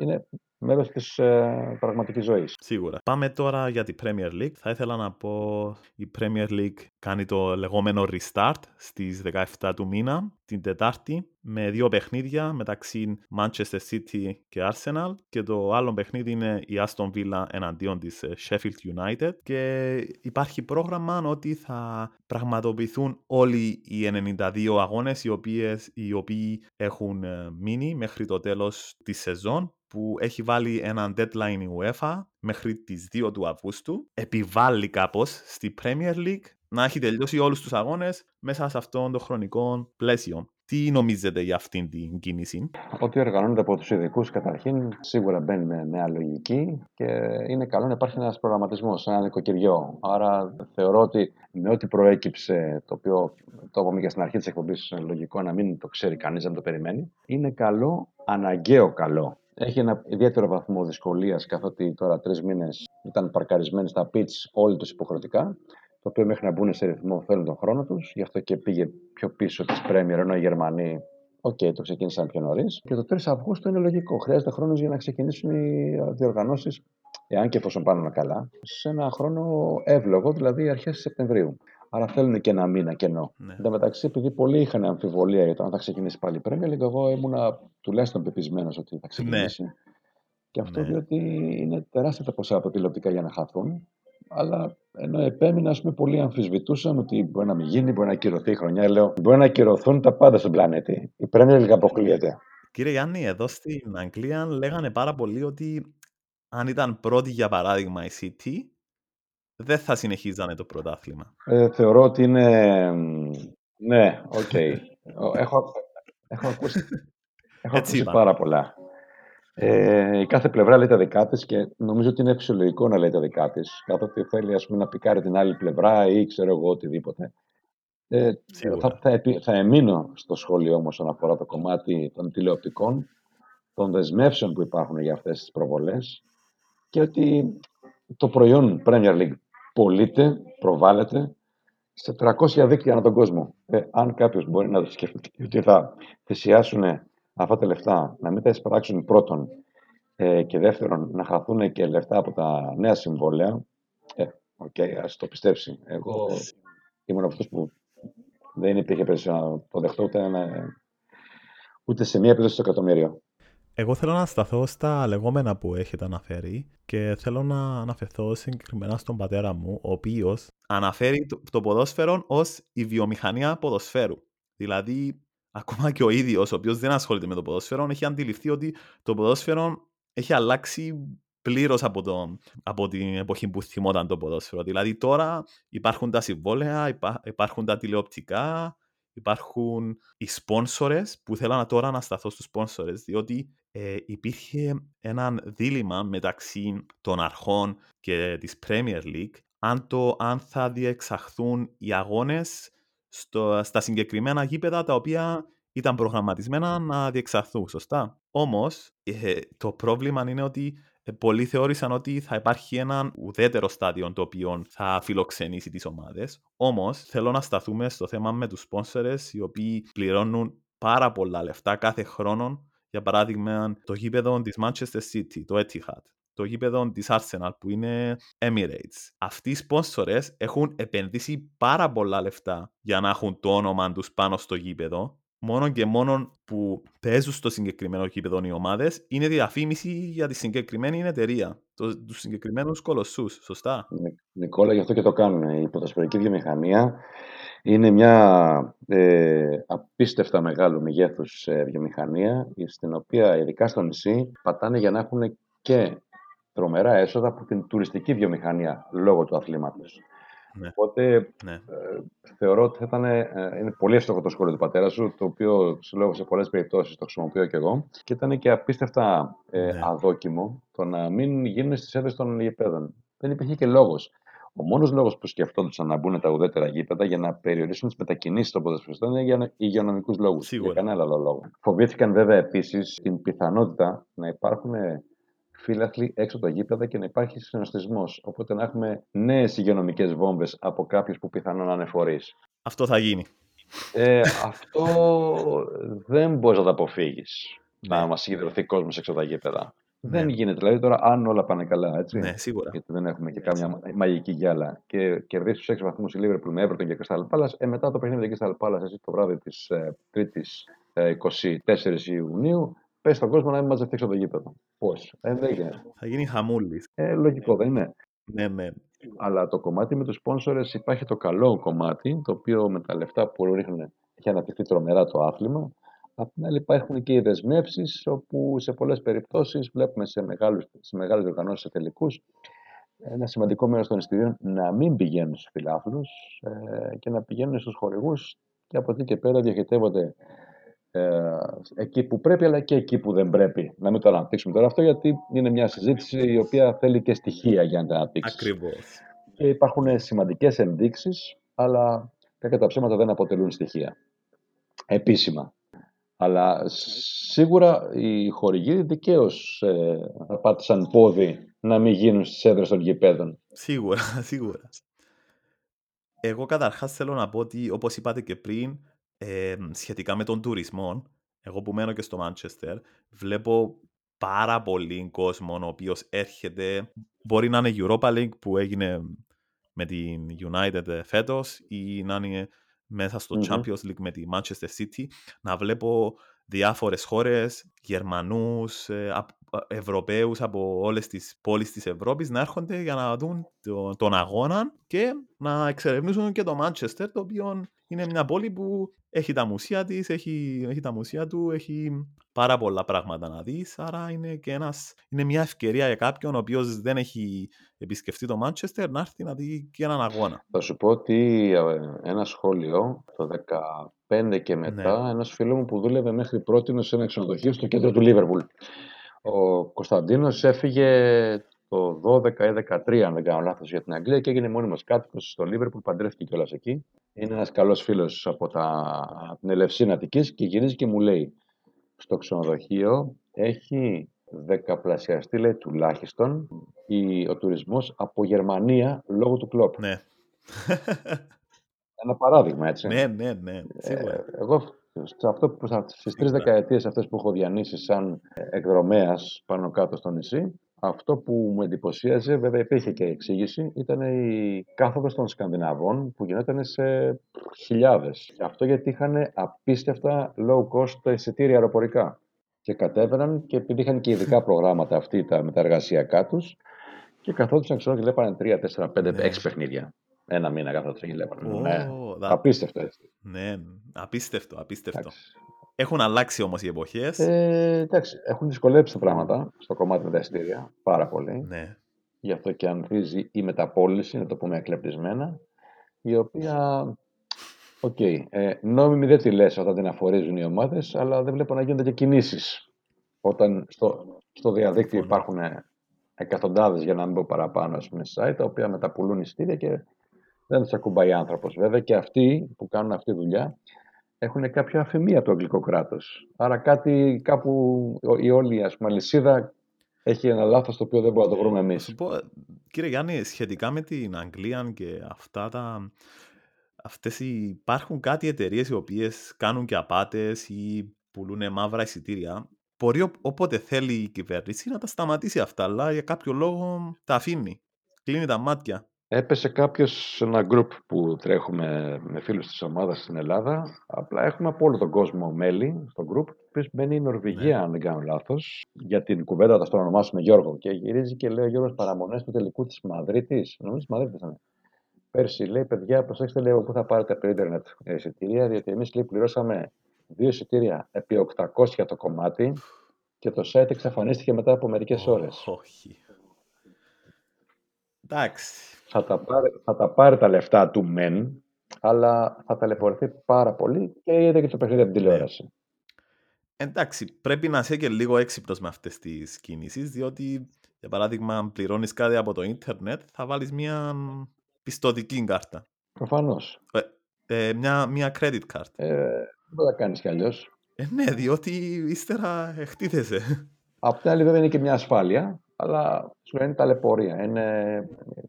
είναι μέρος της ε, πραγματικής ζωής. Σίγουρα. Πάμε τώρα για την Premier League. Θα ήθελα να πω η Premier League κάνει το λεγόμενο restart στις 17 του μήνα, την Τετάρτη, με δύο παιχνίδια μεταξύ Manchester City και Arsenal και το άλλο παιχνίδι είναι η Aston Villa εναντίον της ε, Sheffield United και υπάρχει πρόγραμμα ότι θα πραγματοποιηθούν όλοι οι 92 αγώνες οι, οποίες, οι οποίοι έχουν ε, μείνει μέχρι το τέλος της σεζόν που έχει βάλει έναν deadline η UEFA μέχρι τις 2 του Αυγούστου, επιβάλλει κάπως στη Premier League να έχει τελειώσει όλους τους αγώνες μέσα σε αυτόν τον χρονικό πλαίσιο. Τι νομίζετε για αυτήν την κίνηση; Ότι οργανώνεται από τους ειδικούς καταρχήν σίγουρα μπαίνει με νέα λογική και είναι καλό να υπάρχει ένας προγραμματισμός, ένα νοικοκυριό. Άρα θεωρώ ότι με ό,τι προέκυψε, το οποίο το είπαμε και στην αρχή της εκπομπής, λογικό να μην το ξέρει κανείς, να το περιμένει, είναι καλό, αναγκαίο καλό έχει ένα ιδιαίτερο βαθμό δυσκολίας, καθότι τώρα τρεις μήνες ήταν παρκαρισμένοι στα pitch όλοι τους υποχρεωτικά. Το οποίο μέχρι να μπουν σε ρυθμό θέλουν τον χρόνο τους. Γι' αυτό και πήγε πιο πίσω της Πρέμιερ, ενώ οι Γερμανοί, OK, okay, το ξεκίνησαν πιο νωρίς. Και το 3 Αυγούστου είναι λογικό. Χρειάζεται χρόνος για να ξεκινήσουν οι διοργανώσεις, εάν και εφόσον πάνε καλά, σε ένα χρόνο εύλογο, δηλαδή αρχές Σεπτεμβρίου. Άρα θέλουν και ένα μήνα κενό. Ναι. Εν τω μεταξύ, επειδή πολλοί είχαν αμφιβολία για το αν θα ξεκινήσει πάλι η Premier εγώ ήμουνα τουλάχιστον πεπεισμένος ότι θα ξεκινήσει. Ναι. Και αυτό ναι. διότι είναι τεράστια τα ποσά από τηλεοπτικά για να χαθούν. Αλλά ενώ επέμεινα, ας πούμε, πολλοί αμφισβητούσαν ότι μπορεί να μην γίνει, μπορεί να ακυρωθεί η χρονιά. Λέω, μπορεί να ακυρωθούν τα πάντα στον πλανήτη. Η Premier League αποκλείεται. Κύριε Γιάννη, εδώ στην Αγγλία λέγανε πάρα πολύ ότι αν ήταν πρώτη, για παράδειγμα, η City, δεν θα συνεχίζανε το πρωτάθλημα. Ε, θεωρώ ότι είναι... Ναι, OK. Okay. έχω, έχω ακούσει, έχω ακούσει πάρα πολλά. Ε, η κάθε πλευρά λέει τα δικά της και νομίζω ότι είναι φυσιολογικό να λέει τα δικά της. Καθότι θέλει ας πούμε, να πικάρει την άλλη πλευρά ή ξέρω εγώ οτιδήποτε. Ε, θα, θα, θα εμείνω στο σχόλιο όμω όσον αφορά το κομμάτι των τηλεοπτικών, των δεσμεύσεων που υπάρχουν για αυτές τις προβολές και ότι το προϊόν Premier League πωλείται, προβάλλεται σε 300 δίκτυα ανά τον κόσμο. Ε, αν κάποιος μπορεί να το σκεφτεί ότι θα θυσιάσουν αυτά τα λεφτά, να μην τα εισπράξουν πρώτον ε, και δεύτερον να χαθούν και λεφτά από τα νέα συμβόλαια, ε, OK, okay, ας το πιστέψει. Εγώ ήμουν αυτός που δεν υπήρχε περίπτωση να το δεχτώ ούτε, ούτε σε μία επίδοση στο εκατομμύριο. Εγώ θέλω να σταθώ στα λεγόμενα που έχετε αναφέρει και θέλω να αναφερθώ συγκεκριμένα στον πατέρα μου, ο οποίος αναφέρει το, το ποδόσφαιρο ως η βιομηχανία ποδοσφαίρου. Δηλαδή, ακόμα και ο ίδιος, ο οποίος δεν ασχολείται με το ποδόσφαιρο, έχει αντιληφθεί ότι το ποδόσφαιρο έχει αλλάξει πλήρως από, από την εποχή που θυμόταν το ποδόσφαιρο. Δηλαδή, τώρα υπάρχουν τα συμβόλαια, υπάρχουν τα τηλεοπτικά, υπάρχουν οι σπόνσορες που θέλω τώρα να σταθώ στους σπόνσορες διότι ε, υπήρχε ένα δίλημα μεταξύ των αρχών και της Premier League αν, το, αν θα διεξαχθούν οι αγώνες στο, στα συγκεκριμένα γήπεδα τα οποία ήταν προγραμματισμένα να διεξαχθούν, σωστά; Όμως, ε, το πρόβλημα είναι ότι ε, πολλοί θεώρησαν ότι θα υπάρχει ένα ουδέτερο στάδιο το οποίο θα φιλοξενήσει τις ομάδες. Όμως, θέλω να σταθούμε στο θέμα με τους σπόνσορες οι οποίοι πληρώνουν πάρα πολλά λεφτά κάθε χρόνο για παράδειγμα, το γήπεδο της Manchester City, το Etihad, το γήπεδο της Arsenal που είναι Emirates. Αυτοί οι σπόνσορες έχουν επενδύσει πάρα πολλά λεφτά για να έχουν το όνομα τους πάνω στο γήπεδο μόνο και μόνο που παίζουν στο συγκεκριμένο γήπεδο οι ομάδες είναι διαφήμιση για τη συγκεκριμένη εταιρεία, τους συγκεκριμένους κολοσσούς. Σωστά; Νικόλα, γι' αυτό και το κάνουν. Η ποδοσφαιρική βιομηχανία είναι μια ε, απίστευτα μεγάλο μεγέθου ε, βιομηχανία, στην οποία ειδικά στο νησί πατάνε για να έχουν και τρομερά έσοδα από την τουριστική βιομηχανία λόγω του αθλήματος. Ναι. Οπότε ναι. Ε, θεωρώ ότι θα ήταν, ε, είναι πολύ εύστοχο το σχόλιο του πατέρα σου, το οποίο σου λέω σε πολλές περιπτώσεις το χρησιμοποιώ και εγώ. Και ήταν και απίστευτα ε, ναι. αδόκιμο το να μην γίνουν στις έδρες των γηπέδων. Δεν υπήρχε και λόγος. Ο μόνος λόγος που σκεφτόντουσαν να μπουν τα ουδέτερα γήπεδα για να περιορίσουν τις μετακινήσεις των ποδοσφαιριστών είναι για υγειονομικούς λόγους. Σίγουρα. Για κανένα άλλο λόγο. Φοβήθηκαν βέβαια επίσης την πιθανότητα να υπάρχουν φύλαθλοι έξω από τα γήπεδα και να υπάρχει συνοστισμός. Οπότε να έχουμε νέες υγειονομικές βόμβες από κάποιους που πιθανόν να είναι φορείς. Αυτό θα γίνει. Ε, αυτό δεν μπορείς να το αποφύγεις. Ναι. Να μας συγκεντρωθεί κόσμος έξω από τα γήπεδα. Ναι. Δεν γίνεται. Δηλαδή τώρα, αν όλα πάνε καλά, έτσι. Ναι, σίγουρα. Γιατί δεν έχουμε και κάμια μαγική γυάλα και κερδίσεις τους 6 βαθμούς η Λίβερπουλ με Everton και Crystal Palace, ε, μετά το παιχνίδι με Crystal Palace, έτσι, το βράδυ της ε, 3η 24 Ιουνίου, Πες στον κόσμο να μην μαζευτεί έξω το γήπεδο. Πώς. Ε, δεν γίνεται. Θα γίνει χαμούλης. Ε, λογικό δεν είναι. Ναι, ναι. Αλλά το κομμάτι με τους σπόνσορες υπάρχει το καλό κομμάτι, το οποίο με τα λεφτά που ρίχνουν έχει αναπτυχθεί τρομερά το άθλημα. Απ' την άλλη υπάρχουν και οι δεσμεύσεις, όπου σε πολλές περιπτώσεις βλέπουμε σε, μεγάλους, σε μεγάλες οργανώσεις, σε τελικούς, ένα σημαντικό μέρος των εισιτηρίων να μην πηγαίνουν στους φιλάθλους ε, και να πηγαίνουν στους χορηγούς και από εκεί και πέρα διοχετεύονται ε, εκεί που πρέπει αλλά και εκεί που δεν πρέπει. Να μην το αναπτύξουμε τώρα αυτό γιατί είναι μια συζήτηση η οποία θέλει και στοιχεία για να την αναπτύξεις. Ακριβώς. Και υπάρχουν σημαντικές ενδείξσεις αλλά κατά τα ψέματα δεν αποτελούν στοιχεία. Επίσημα. Αλλά σίγουρα οι χορηγοί δικαίως ε, θα πάτησαν πόδι να μην γίνουν στις έδρες των γηπέδων. Σίγουρα, σίγουρα. Εγώ καταρχάς θέλω να πω ότι όπως είπατε και πριν ε, σχετικά με τον τουρισμό, εγώ που μένω και στο Μάντσεστερ, βλέπω πάρα πολύ κόσμο ο οποίος έρχεται. Μπορεί να είναι Europa League που έγινε με την United φέτος ή να είναι μέσα στο mm-hmm. Champions League με τη Manchester City. Να βλέπω διάφορες χώρες, Γερμανούς, ε, Ευρωπαίους από όλες τις πόλεις της Ευρώπης να έρχονται για να δουν τον αγώνα και να εξερευνήσουν και το Manchester το οποίο είναι μια πόλη που έχει τα μουσεία της, έχει, έχει τα μουσεία του, έχει πάρα πολλά πράγματα να δεις, άρα είναι, και ένας, είναι μια ευκαιρία για κάποιον ο οποίος δεν έχει επισκεφτεί το Μάντσεστερ να έρθει να δει και έναν αγώνα. Θα σου πω ότι ε, ένα σχόλιο το 15 και μετά, ναι. ένας φίλος μου που δούλευε μέχρι πρώτη σε ένα ξενοδοχείο στο κέντρο του Λίβερπουλ. Ο Κωνσταντίνος έφυγε το 12 ή 13, αν δεν κάνω λάθος, για την Αγγλία και έγινε μόνιμος κάτοικος στο Λίβερπουλ, παντρεύτηκε κιόλας εκεί. Είναι ένας καλός φίλος από, τα, από την Ελευσίνα Αττικής και γυρίζει και μου λέει στο ξενοδοχείο έχει δεκαπλασιαστεί λέει, τουλάχιστον η, ο τουρισμός από Γερμανία λόγω του κλόπ. Ναι. Ένα παράδειγμα έτσι. Ναι, ναι, ναι. Ε, εγώ σε αυτό που, στις τρεις δεκαετίες αυτές που έχω διανύσει σαν εκδρομέας πάνω κάτω στο νησί Αυτό που μου εντυπωσίαζε, βέβαια υπήρχε και εξήγηση, ήταν η κάθοδος των Σκανδιναβών που γινόταν σε χιλιάδες. Αυτό γιατί είχαν απίστευτα low cost εισιτήρια αεροπορικά. Και κατέβαιναν και επειδή είχαν και ειδικά προγράμματα αυτοί τα, με τα εργασιακά τους και καθόντουσαν ξέρω και βλέπανε 3, 4, 5, 6 παιχνίδια. Ένα μήνα κάθε και βλέπανε. Ω, ναι. δα- Απίστευτο έτσι. Ναι, απίστευτο, απίστευτο. Εντάξει. Έχουν αλλάξει όμως οι εποχές. Ε, εντάξει, έχουν δυσκολέψει τα πράγματα στο κομμάτι με τα εισιτήρια πάρα πολύ. Ναι. Γι' αυτό και ανθίζει η μεταπόληση, να το πούμε εκλεπτισμένα, η οποία, οκ, ε, νόμιμη δεν τη λες όταν την αφορίζουν οι ομάδες, αλλά δεν βλέπω να γίνονται και κινήσεις. Όταν στο, στο διαδίκτυο Συμφωνώ. υπάρχουν εκατοντάδες, για να μην πω παραπάνω, ας πούμε, site, τα οποία μεταπουλούν εισιτήρια και δεν τους ακουμπάει άνθρωπος. Βέβαια και αυτοί που κάνουν αυτή τη δουλειά έχουν κάποια ασυλία από το αγγλικό κράτος. Άρα κάτι, κάπου η όλη ας πούμε, αλυσίδα έχει ένα λάθος το οποίο δεν μπορούμε να το βρούμε Θα εμείς. σου πω, κύριε Γιάννη, σχετικά με την Αγγλία και αυτά τα... Αυτές οι... υπάρχουν κάτι εταιρείες οι οποίες κάνουν και απάτες ή πουλούν μαύρα εισιτήρια. Μπορεί ο- όποτε θέλει η κυβέρνηση να τα σταματήσει αυτά, αλλά για κάποιο λόγο τα αφήνει. Κλείνει τα μάτια. Έπεσε κάποιος σε ένα group που τρέχουμε με φίλους της ομάδας στην Ελλάδα. Απλά έχουμε από όλο τον κόσμο μέλη στο group. Επίσης μπαίνει η Νορβηγία, Ναι. αν δεν κάνω λάθος, για την κουβέντα, θα το ονομάσουμε Γιώργο. Και γυρίζει και λέει ο Γιώργος παραμονές του τελικού της Μαδρίτης. Νομίζω της Μαδρίτης ήταν. Πέρσι λέει, παιδιά, προσέξτε λίγο πού θα πάρετε από το ίντερνετ εισιτήρια, διότι εμείς λέει, πληρώσαμε δύο εισιτήρια επί 800 το κομμάτι και το site εξαφανίστηκε μετά από μερικές ώρες. Όχι. Εντάξει. Θα τα, πάρει, θα τα πάρει τα λεφτά του μεν, αλλά θα ταλαιπωρηθεί πάρα πολύ και είδε και το παιχνίδι από την τηλεόραση. Εντάξει, πρέπει να είσαι και λίγο έξυπνος με αυτές τις κινήσεις, διότι, για παράδειγμα, αν πληρώνεις κάτι από το ίντερνετ, θα βάλεις μια πιστοτική κάρτα. Προφανώς. Ε, ε, μια, μια credit card. Ε, δεν μπορεί να κάνεις κι αλλιώς. Ε, ναι, διότι ύστερα εκτίθεσαι. Απ' την άλλη, βέβαια είναι και μια ασφάλεια, αλλά σου λένε ταλαιπωρία. Είναι, ε,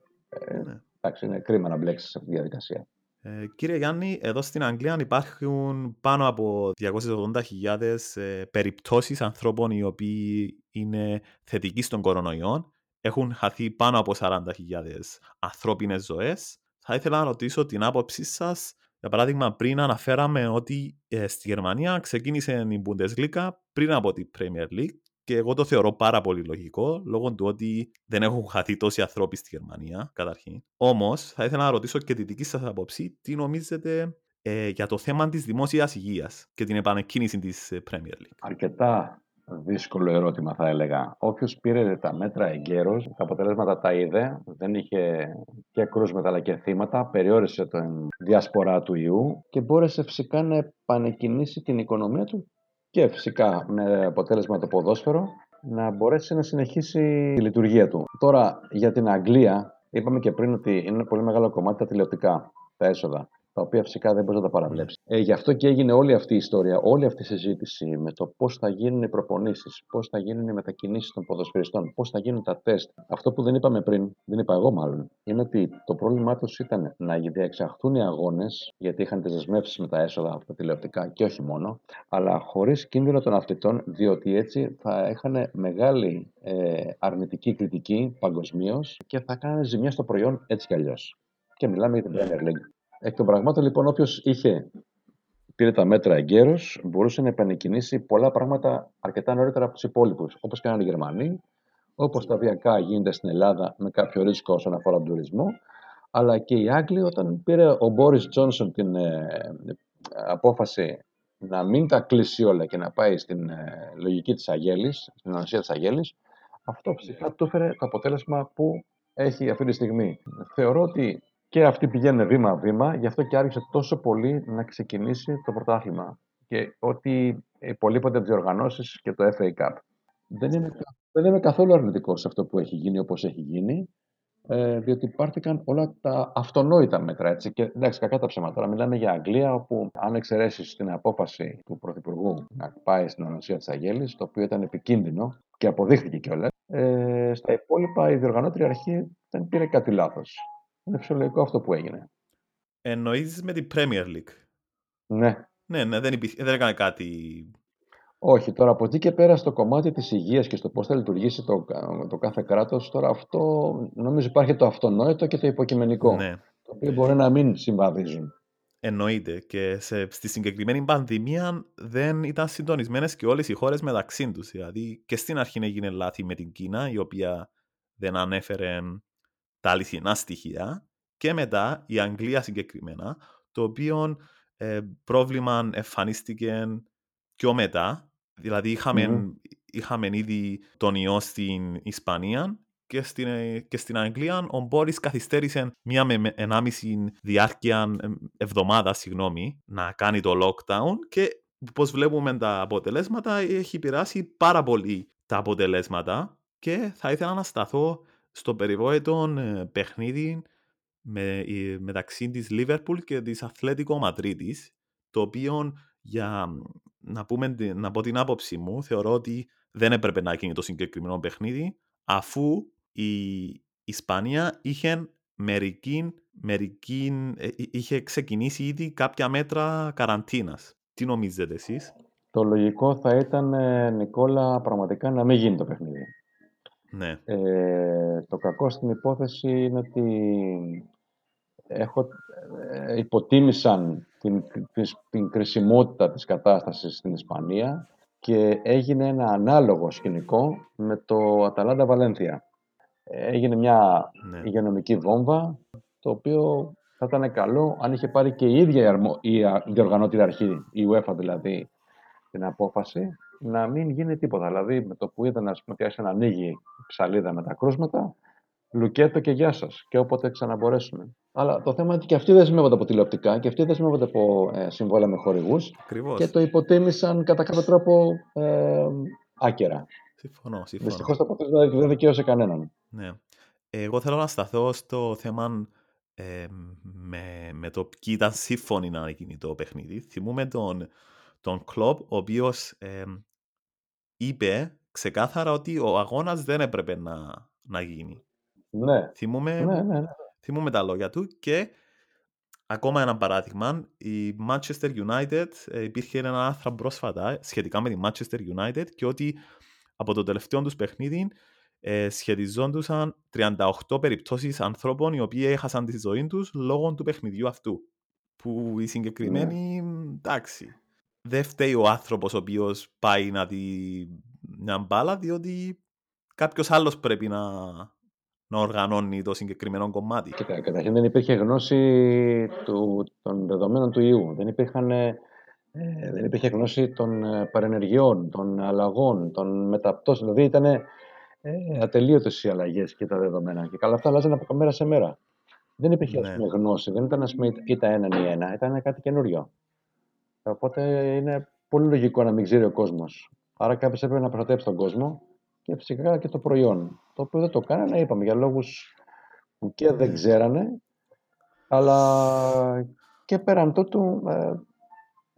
Ναι. εντάξει, είναι κρίμα να μπλέξεις σε αυτή τη διαδικασία. Ε, κύριε Γιάννη, εδώ στην Αγγλία υπάρχουν πάνω από 280.000 ε, περιπτώσεις ανθρώπων οι οποίοι είναι θετικοί στον κορονοϊό. Έχουν χαθεί πάνω από 40.000 ανθρώπινες ζωές. Θα ήθελα να ρωτήσω την άποψή σας. Για παράδειγμα, πριν αναφέραμε ότι ε, στη Γερμανία ξεκίνησε η Bundesliga πριν από την Premier League και εγώ το θεωρώ πάρα πολύ λογικό λόγω του ότι δεν έχουν χαθεί τόσοι ανθρώποι στη Γερμανία, καταρχήν. Όμως, θα ήθελα να ρωτήσω και τη δική σας άποψη, τι νομίζετε ε, για το θέμα της δημόσιας υγείας και την επανεκκίνηση της Premier League; Αρκετά δύσκολο ερώτημα θα έλεγα. Όποιος πήρε τα μέτρα εγκαίρως, τα αποτελέσματα τα είδε, δεν είχε και κρούσματα αλλά και θύματα, περιόρισε την διασπορά του ιού και μπόρεσε φυσικά να επανεκκινήσει την οικονομία του και φυσικά με αποτέλεσμα το ποδόσφαιρο να μπορέσει να συνεχίσει τη λειτουργία του. Τώρα για την Αγγλία, είπαμε και πριν ότι είναι ένα πολύ μεγάλο κομμάτι τα τηλεοπτικά, τα έσοδα, τα οποία φυσικά δεν μπορείς να τα παραβλέψεις. Ε, γι' αυτό και έγινε όλη αυτή η ιστορία, όλη αυτή η συζήτηση με το πώς θα γίνουν οι προπονήσεις, πώς θα γίνουν οι μετακινήσεις των ποδοσφαιριστών, πώς θα γίνουν τα τεστ. Αυτό που δεν είπαμε πριν, δεν είπα εγώ μάλλον, είναι ότι το πρόβλημά τους ήταν να διεξαχθούν οι αγώνες, γιατί είχαν τις δεσμεύσεις με τα έσοδα από τα τηλεοπτικά και όχι μόνο, αλλά χωρίς κίνδυνο των αθλητών, διότι έτσι θα είχαν μεγάλη ε, αρνητική κριτική παγκοσμίως και θα κάνανε ζημιά στο προϊόν έτσι κι αλλιώς. Και μιλάμε για την Premier League. Εκ των πραγμάτων, λοιπόν, όποιος είχε πήρε τα μέτρα εγκαίρως, μπορούσε να επανεκκινήσει πολλά πράγματα αρκετά νωρίτερα από τους υπόλοιπους. Όπως κάνουν οι Γερμανοί, όπως σταδιακά γίνεται στην Ελλάδα με κάποιο ρίσκο όσον αφορά τον τουρισμό, αλλά και οι Άγγλοι όταν πήρε ο Μπόρις Τζόνσον την ε, απόφαση να μην τα κλείσει όλα και να πάει στην ε, λογική της Αγέλης, στην ονοσία της Αγέλης, αυτό φυσικά του έφερε το αποτέλεσμα που έχει αυτή τη στιγμή. Θεωρώ ότι και αυτοί πηγαίνουν βήμα-βήμα, γι' αυτό και άρχισε τόσο πολύ να ξεκινήσει το πρωτάθλημα. Και ότι υπολείπονται από τις οργανώσει και το FA Cup. Δεν είμαι, δεν είμαι καθόλου αρνητικός σε αυτό που έχει γίνει όπως έχει γίνει, ε, διότι πάρθηκαν όλα τα αυτονόητα μέτρα. Έτσι. Και εντάξει, κακά τα ψέματα. Τώρα μιλάμε για Αγγλία, όπου αν εξαιρέσεις την απόφαση του Πρωθυπουργού να πάει στην ονοσία της Αγέλης, το οποίο ήταν επικίνδυνο και αποδείχθηκε κιόλας, ε, στα υπόλοιπα η διοργανώτρια αρχή δεν πήρε κάτι λάθος. Είναι φυσιολογικό αυτό που έγινε. Εννοείς με την Premier League. Ναι. Ναι, ναι, δεν, υπή... δεν έκανε κάτι Όχι, τώρα από εκεί και πέρα στο κομμάτι της υγείας και στο πώς θα λειτουργήσει το, το κάθε κράτος, τώρα αυτό νομίζω υπάρχει το αυτονόητο και το υποκειμενικό, Ναι. το οποίο μπορεί να μην συμβαδίζουν. Εννοείται. Και σε, στη συγκεκριμένη πανδημία δεν ήταν συντονισμένες και όλες οι χώρες μεταξύ τους. Δηλαδή και στην αρχή έγινε λάθη με την Κίνα, η οποία δεν ανέφερε τα αληθινά στοιχεία. Και μετά η Αγγλία συγκεκριμένα, το οποίο ε, πρόβλημα εμφανίστηκε πιο μετά. Δηλαδή είχαμε, Μμμ. είχαμε ήδη τον ιό στην Ισπανία και στην, ε, και στην Αγγλία ο Μπόρις καθυστέρησε μία με με- ενάμιση διάρκεια ε, εβδομάδα συγγνώμη, να κάνει το lockdown και πώς βλέπουμε τα αποτελέσματα έχει πειράσει πάρα πολύ τα αποτελέσματα και θα ήθελα να σταθώ στο περιβόητο ε, παιχνίδι με, η- μεταξύ της Liverpool και της Αθλέτικο Μαδρίτης το οποίο για να, πούμε, την- να πω την άποψη μου θεωρώ ότι δεν έπρεπε να γίνει το συγκεκριμένο παιχνίδι αφού η Ισπανία είχε μερική, μερική, ε, εί- είχε ξεκινήσει ήδη κάποια μέτρα καραντίνας. Τι νομίζετε εσείς; Το λογικό θα ήταν, ε, Νικόλα, πραγματικά να μην γίνει το παιχνίδι. Ναι, Ε, το κακό στην υπόθεση είναι ότι έχω, ε, υποτίμησαν την, την, την κρισιμότητα της κατάστασης στην Ισπανία και έγινε ένα ανάλογο σκηνικό με το Αταλάντα Βαλένθια. Έγινε μια ναι, υγειονομική βόμβα, το οποίο θα ήταν καλό αν είχε πάρει και η ίδια η, αρμο, η α- διοργανώτηρη αρχή, η UEFA δηλαδή, την απόφαση να μην γίνει τίποτα. Δηλαδή με το που είδαν ας πούμε, ότι άρχισε να ανοίγει η ψαλίδα με τα κρούσματα, λουκέτο και γεια σας. Και όποτε ξαναμπορέσουν. Αλλά το θέμα είναι ότι και αυτοί δεσμεύονται από τηλεοπτικά και αυτοί δεσμεύονται από ε, συμβόλαια με χορηγούς ακριβώς. και το υποτίμησαν κατά κάποιο τρόπο ε, άκερα. Συμφωνώ, συμφωνώ. Δυστυχώς το αποτέλεσμα δεν δικαίωσε κανέναν. Ναι. Εγώ θέλω να σταθώ στο θέμα ε, με, με το ποιοι ήταν σύμφωνοι να γίνει το παιχνίδι. Θυμούμε τον, τον Κλόπ, ο οποίος ε, είπε ξεκάθαρα ότι ο αγώνας δεν έπρεπε να, να γίνει. Ναι, Θυμούμε, ναι, ναι. ναι. θυμούμε τα λόγια του και ακόμα ένα παράδειγμα, η Manchester United ε, υπήρχε ένα άρθρο πρόσφατα σχετικά με τη Manchester United και ότι από το τελευταίο τους παιχνίδι ε, σχετιζόντουσαν 38 περιπτώσεις ανθρώπων οι οποίοι έχασαν τη ζωή τους λόγω του παιχνιδιού αυτού. Που η συγκεκριμένη, εντάξει, δεν φταίει ο άνθρωπος ο οποίος πάει να δει μια μπάλα διότι κάποιος άλλος πρέπει να, να οργανώνει το συγκεκριμένο κομμάτι. Κοίτα, καταρχήν δεν υπήρχε γνώση του, των δεδομένων του ιού. Δεν, υπήρχαν, ε, δεν υπήρχε γνώση των ε, παρενεργειών, των αλλαγών, των μεταπτώσεων. Δηλαδή ήταν ε, ατελείωτες οι αλλαγές και τα δεδομένα. Και καλά αυτά αλλάζαν από μέρα σε μέρα. Δεν υπήρχε Ναι. ας πούμε, γνώση, δεν ήταν ας πούμε, ήταν έναν ή ένα, ήταν κάτι καινούριο. Οπότε είναι πολύ λογικό να μην ξέρει ο κόσμος. Άρα κάποιος έπρεπε να προστατεύσει τον κόσμο και φυσικά και το προϊόν. Το οποίο δεν το κάνανε, είπαμε, για λόγους που και δεν ξέρανε, αλλά και πέραν τούτου ε,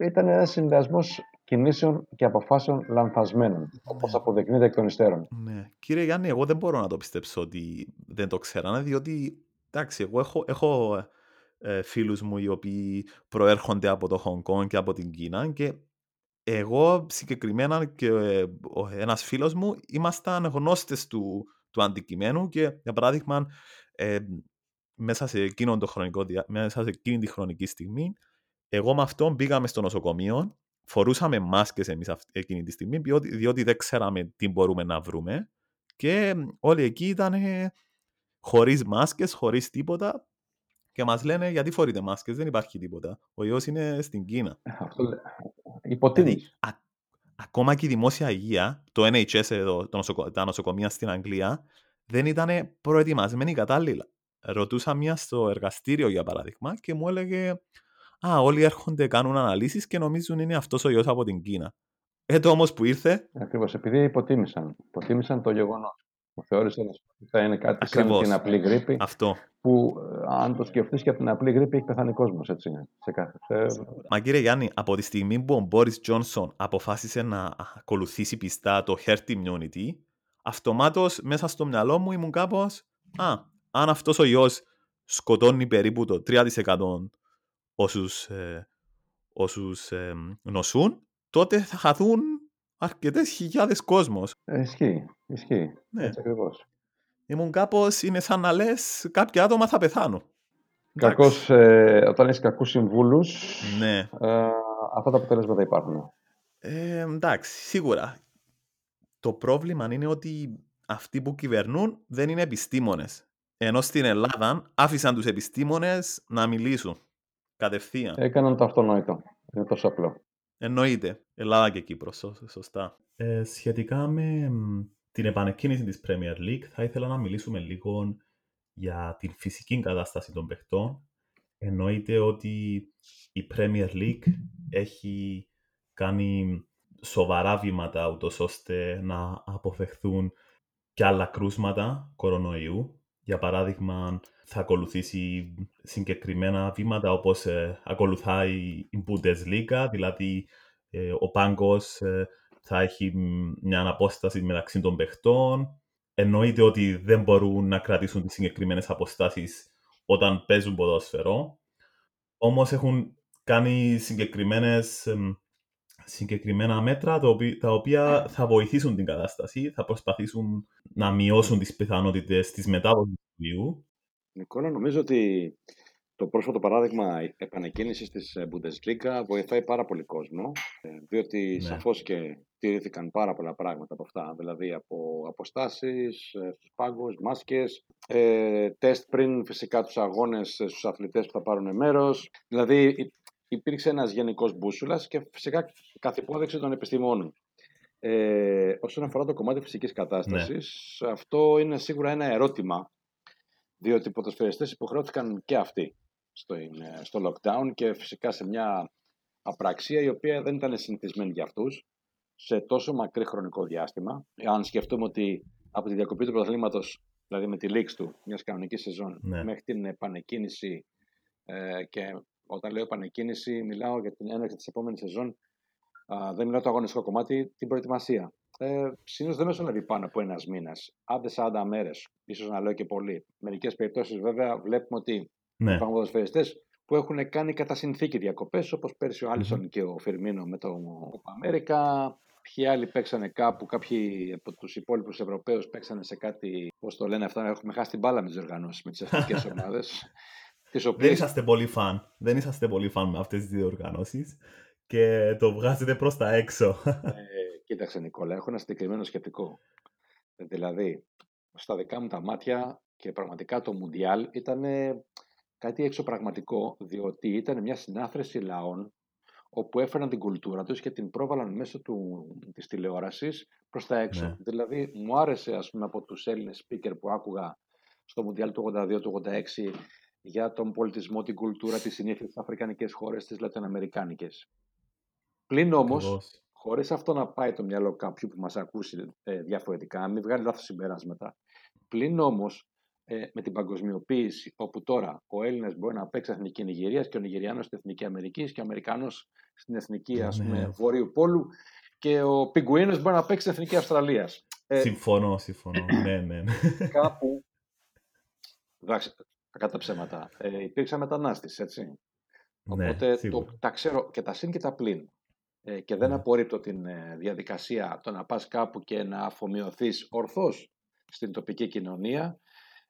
ήταν ένας συνδυασμός κινήσεων και αποφάσεων λανθασμένων, όπως αποδεικνύεται εκ των υστέρων. Ναι. Κύριε Γιάννη, εγώ δεν μπορώ να το πιστέψω ότι δεν το ξέρανε, διότι εντάξει, εγώ έχω, έχω ε, φίλους μου οι οποίοι προέρχονται από το Χονγκ Κόνγκ και από την Κίνα και εγώ συγκεκριμένα και ε, ο- ένας φίλος μου ήμασταν γνώστες του, του αντικειμένου και για παράδειγμα ε, μέσα, σε εκείνο το χρονικό, δια- μέσα σε εκείνη τη χρονική στιγμή εγώ με αυτόν πήγαμε στο νοσοκομείο φορούσαμε μάσκες εμείς αυ- εκείνη τη στιγμή διότι, διότι δεν ξέραμε τι μπορούμε να βρούμε και όλοι εκεί ήταν χωρίς μάσκες, χωρίς τίποτα και μας λένε γιατί φορείτε μάσκες, δεν υπάρχει τίποτα. Ο ιός είναι στην Κίνα. Αυτό λέ- Δηλαδή, υποτίμηση. α, ακόμα και η δημόσια υγεία, το NHS εδώ, το νοσοκο- τα νοσοκομεία στην Αγγλία, δεν ήταν προετοιμασμένοι κατάλληλα. Ρωτούσα μια στο εργαστήριο, για παράδειγμα, και μου έλεγε «Α, όλοι έρχονται, κάνουν αναλύσεις και νομίζουν είναι αυτός ο ιός από την Κίνα». Έτω όμως που ήρθε, Ακριβώς, επειδή υποτίμησαν. Υποτίμησαν το γεγονός. Θεώρησαν ότι θα είναι κάτι σαν Ακριβώς. την απλή γρήπη, αυτό. που ε, αν το σκεφτείς και από την απλή γρήπη έχει πεθάνει κόσμος, έτσι είναι. Σε κάθε. σε- Μα κύριε Γιάννη, από τη στιγμή που ο Μπόρις Τζόνσον αποφάσισε να ακολουθήσει πιστά το herd immunity, αυτομάτως μέσα στο μυαλό μου ήμουν κάπως «Α, αν αυτός ο ιός σκοτώνει περίπου το 3% όσους, ε, όσους ε, νοσούν, τότε θα χαθούν αρκετές χιλιάδες κόσμος. Ε, ισχύει, ισχύει. Ναι. Έτσι ακριβώς. Ήμουν κάπως, είναι σαν να λες, κάποια άτομα θα πεθάνουν. Κακώς, ε, όταν έχεις κακούς συμβούλους, Ναι. ε, αυτά τα αποτελέσματα υπάρχουν. Ε, εντάξει, σίγουρα. Το πρόβλημα είναι ότι αυτοί που κυβερνούν δεν είναι επιστήμονες. Ενώ στην Ελλάδα άφησαν τους επιστήμονες να μιλήσουν κατευθείαν. Έκαναν το αυτονόητο. Είναι τόσο απλό. Εννοείται. Ελλάδα και Κύπρος, σω- σωστά. Ε, σχετικά με μ, την επανεκκίνηση της Premier League, θα ήθελα να μιλήσουμε λίγο για την φυσική κατάσταση των παιχτών. Εννοείται ότι η Premier League έχει κάνει σοβαρά βήματα ούτως ώστε να αποφευχθούν και άλλα κρούσματα κορονοϊού. Για παράδειγμα, θα ακολουθήσει συγκεκριμένα βήματα όπως ε, ακολουθάει η Bundesliga, δηλαδή ε, ο πάγκος ε, θα έχει μ, μια αναπόσταση μεταξύ των παιχτών. Εννοείται ότι δεν μπορούν να κρατήσουν τις συγκεκριμένες αποστάσεις όταν παίζουν ποδόσφαιρο. Όμως έχουν κάνει συγκεκριμένες, εμ, συγκεκριμένα μέτρα τα οποία, τα οποία θα βοηθήσουν την κατάσταση, θα προσπαθήσουν να μειώσουν τις πιθανότητες της μετάδοσης του ιού. Νικόλα, νομίζω ότι το πρόσφατο παράδειγμα επανεκκίνησης της ε, Bundesliga βοηθάει πάρα πολύ κόσμο, ε, διότι Ναι. σαφώς και τηρήθηκαν πάρα πολλά πράγματα από αυτά, δηλαδή από αποστάσεις, ε, στους πάγκους, μάσκες, ε, τεστ πριν φυσικά τους αγώνες ε, στους αθλητές που θα πάρουν μέρος, δηλαδή υ- υπήρξε ένας γενικός μπούσουλας και φυσικά καθ' υπόδειξη των επιστημόνων. Ε, όσον αφορά το κομμάτι φυσικής κατάστασης, αυτό είναι σίγουρα ένα ερώτημα διότι οι ποδοσφαιριστές υποχρεώθηκαν και αυτοί στο, ε, στο lockdown και φυσικά σε μια απραξία η οποία δεν ήταν συνηθισμένη για αυτούς σε τόσο μακρύ χρονικό διάστημα. Αν σκεφτούμε ότι από τη διακοπή του πρωταθλήματος, δηλαδή με τη λήξη του μιας κανονικής σεζόν, Ναι. μέχρι την επανεκκίνηση ε, και όταν λέω επανεκκίνηση μιλάω για την έναρξη της επόμενης σεζόν, α, δεν μιλάω το αγωνιστικό κομμάτι, την προετοιμασία. Ε, Συνήθως δεν μεσολαβεί πάνω από ένας μήνας, άντε 40 μέρες, ίσως να λέω και πολύ. Μερικές περιπτώσεις βέβαια βλέπουμε ότι Ναι, υπάρχουν ποδοσφαιριστές που έχουν κάνει κατά συνθήκη διακοπές, όπως πέρσι ο αλισον και ο Φιρμίνο με το Copa Αμέρικα. Ποιοι άλλοι παίξανε κάπου, κάποιοι από τους υπόλοιπους Ευρωπαίους παίξανε σε κάτι. Πώς το λένε αυτά, έχουμε χάσει την μπάλα με τις οργανώσεις, με τις εθνικές ομάδες. Τις δεν οποίε είσαστε πολύ φαν. Δεν είσαστε πολύ φαν με αυτές τις δύο οργανώσεις και το βγάζετε προς τα έξω. Ε, κοίταξε Νικόλα, έχω ένα συγκεκριμένο σκεπτικό. Δηλαδή, στα δικά μου τα μάτια και πραγματικά το Μουντιάλ ήταν κάτι εξωπραγματικό, διότι ήταν μια συνάθρεση λαών όπου έφεραν την κουλτούρα τους και την πρόβαλαν μέσω του, της τηλεόρασης προς τα έξω. Ναι. Δηλαδή, μου άρεσε ας πούμε από τους Έλληνες speaker που άκουγα στο Μουντιάλ του 82, του 86 για τον πολιτισμό, την κουλτούρα, τις συνήθειες στις αφρικανικές χώρες, τις λατινοαμερικάνικες. Πλην όμως, Ακριβώς. χωρίς αυτό να πάει το μυαλό κάποιου που μας ακούσει ε, διαφορετικά, να μην βγάλει λάθος συμπεράσματα. Πλην όμως ε, με την παγκοσμιοποίηση, όπου τώρα ο Έλληνας μπορεί να παίξει εθνική Νιγηρία και ο Νιγηριάνο στην εθνική Αμερική και ο Αμερικάνο στην εθνική ας πούμε, Ναι. Βορείου Πόλου και ο Πιγκουίνος μπορεί να παίξει στην εθνική Αυστραλίας. Ε, Συμφωνώ, συμφωνώ. ναι, ναι. ναι. κάπου. Εντάξει, κακά τα ψέματα. Ε, υπήρξα μετανάστη, έτσι. Ναι, Οπότε σίγουρα. το, τα ξέρω και τα συν και τα πλην. Ε, και δεν Ναι. απορρίπτω την ε, διαδικασία το να πας κάπου και να αφομοιωθείς ορθώς στην τοπική κοινωνία,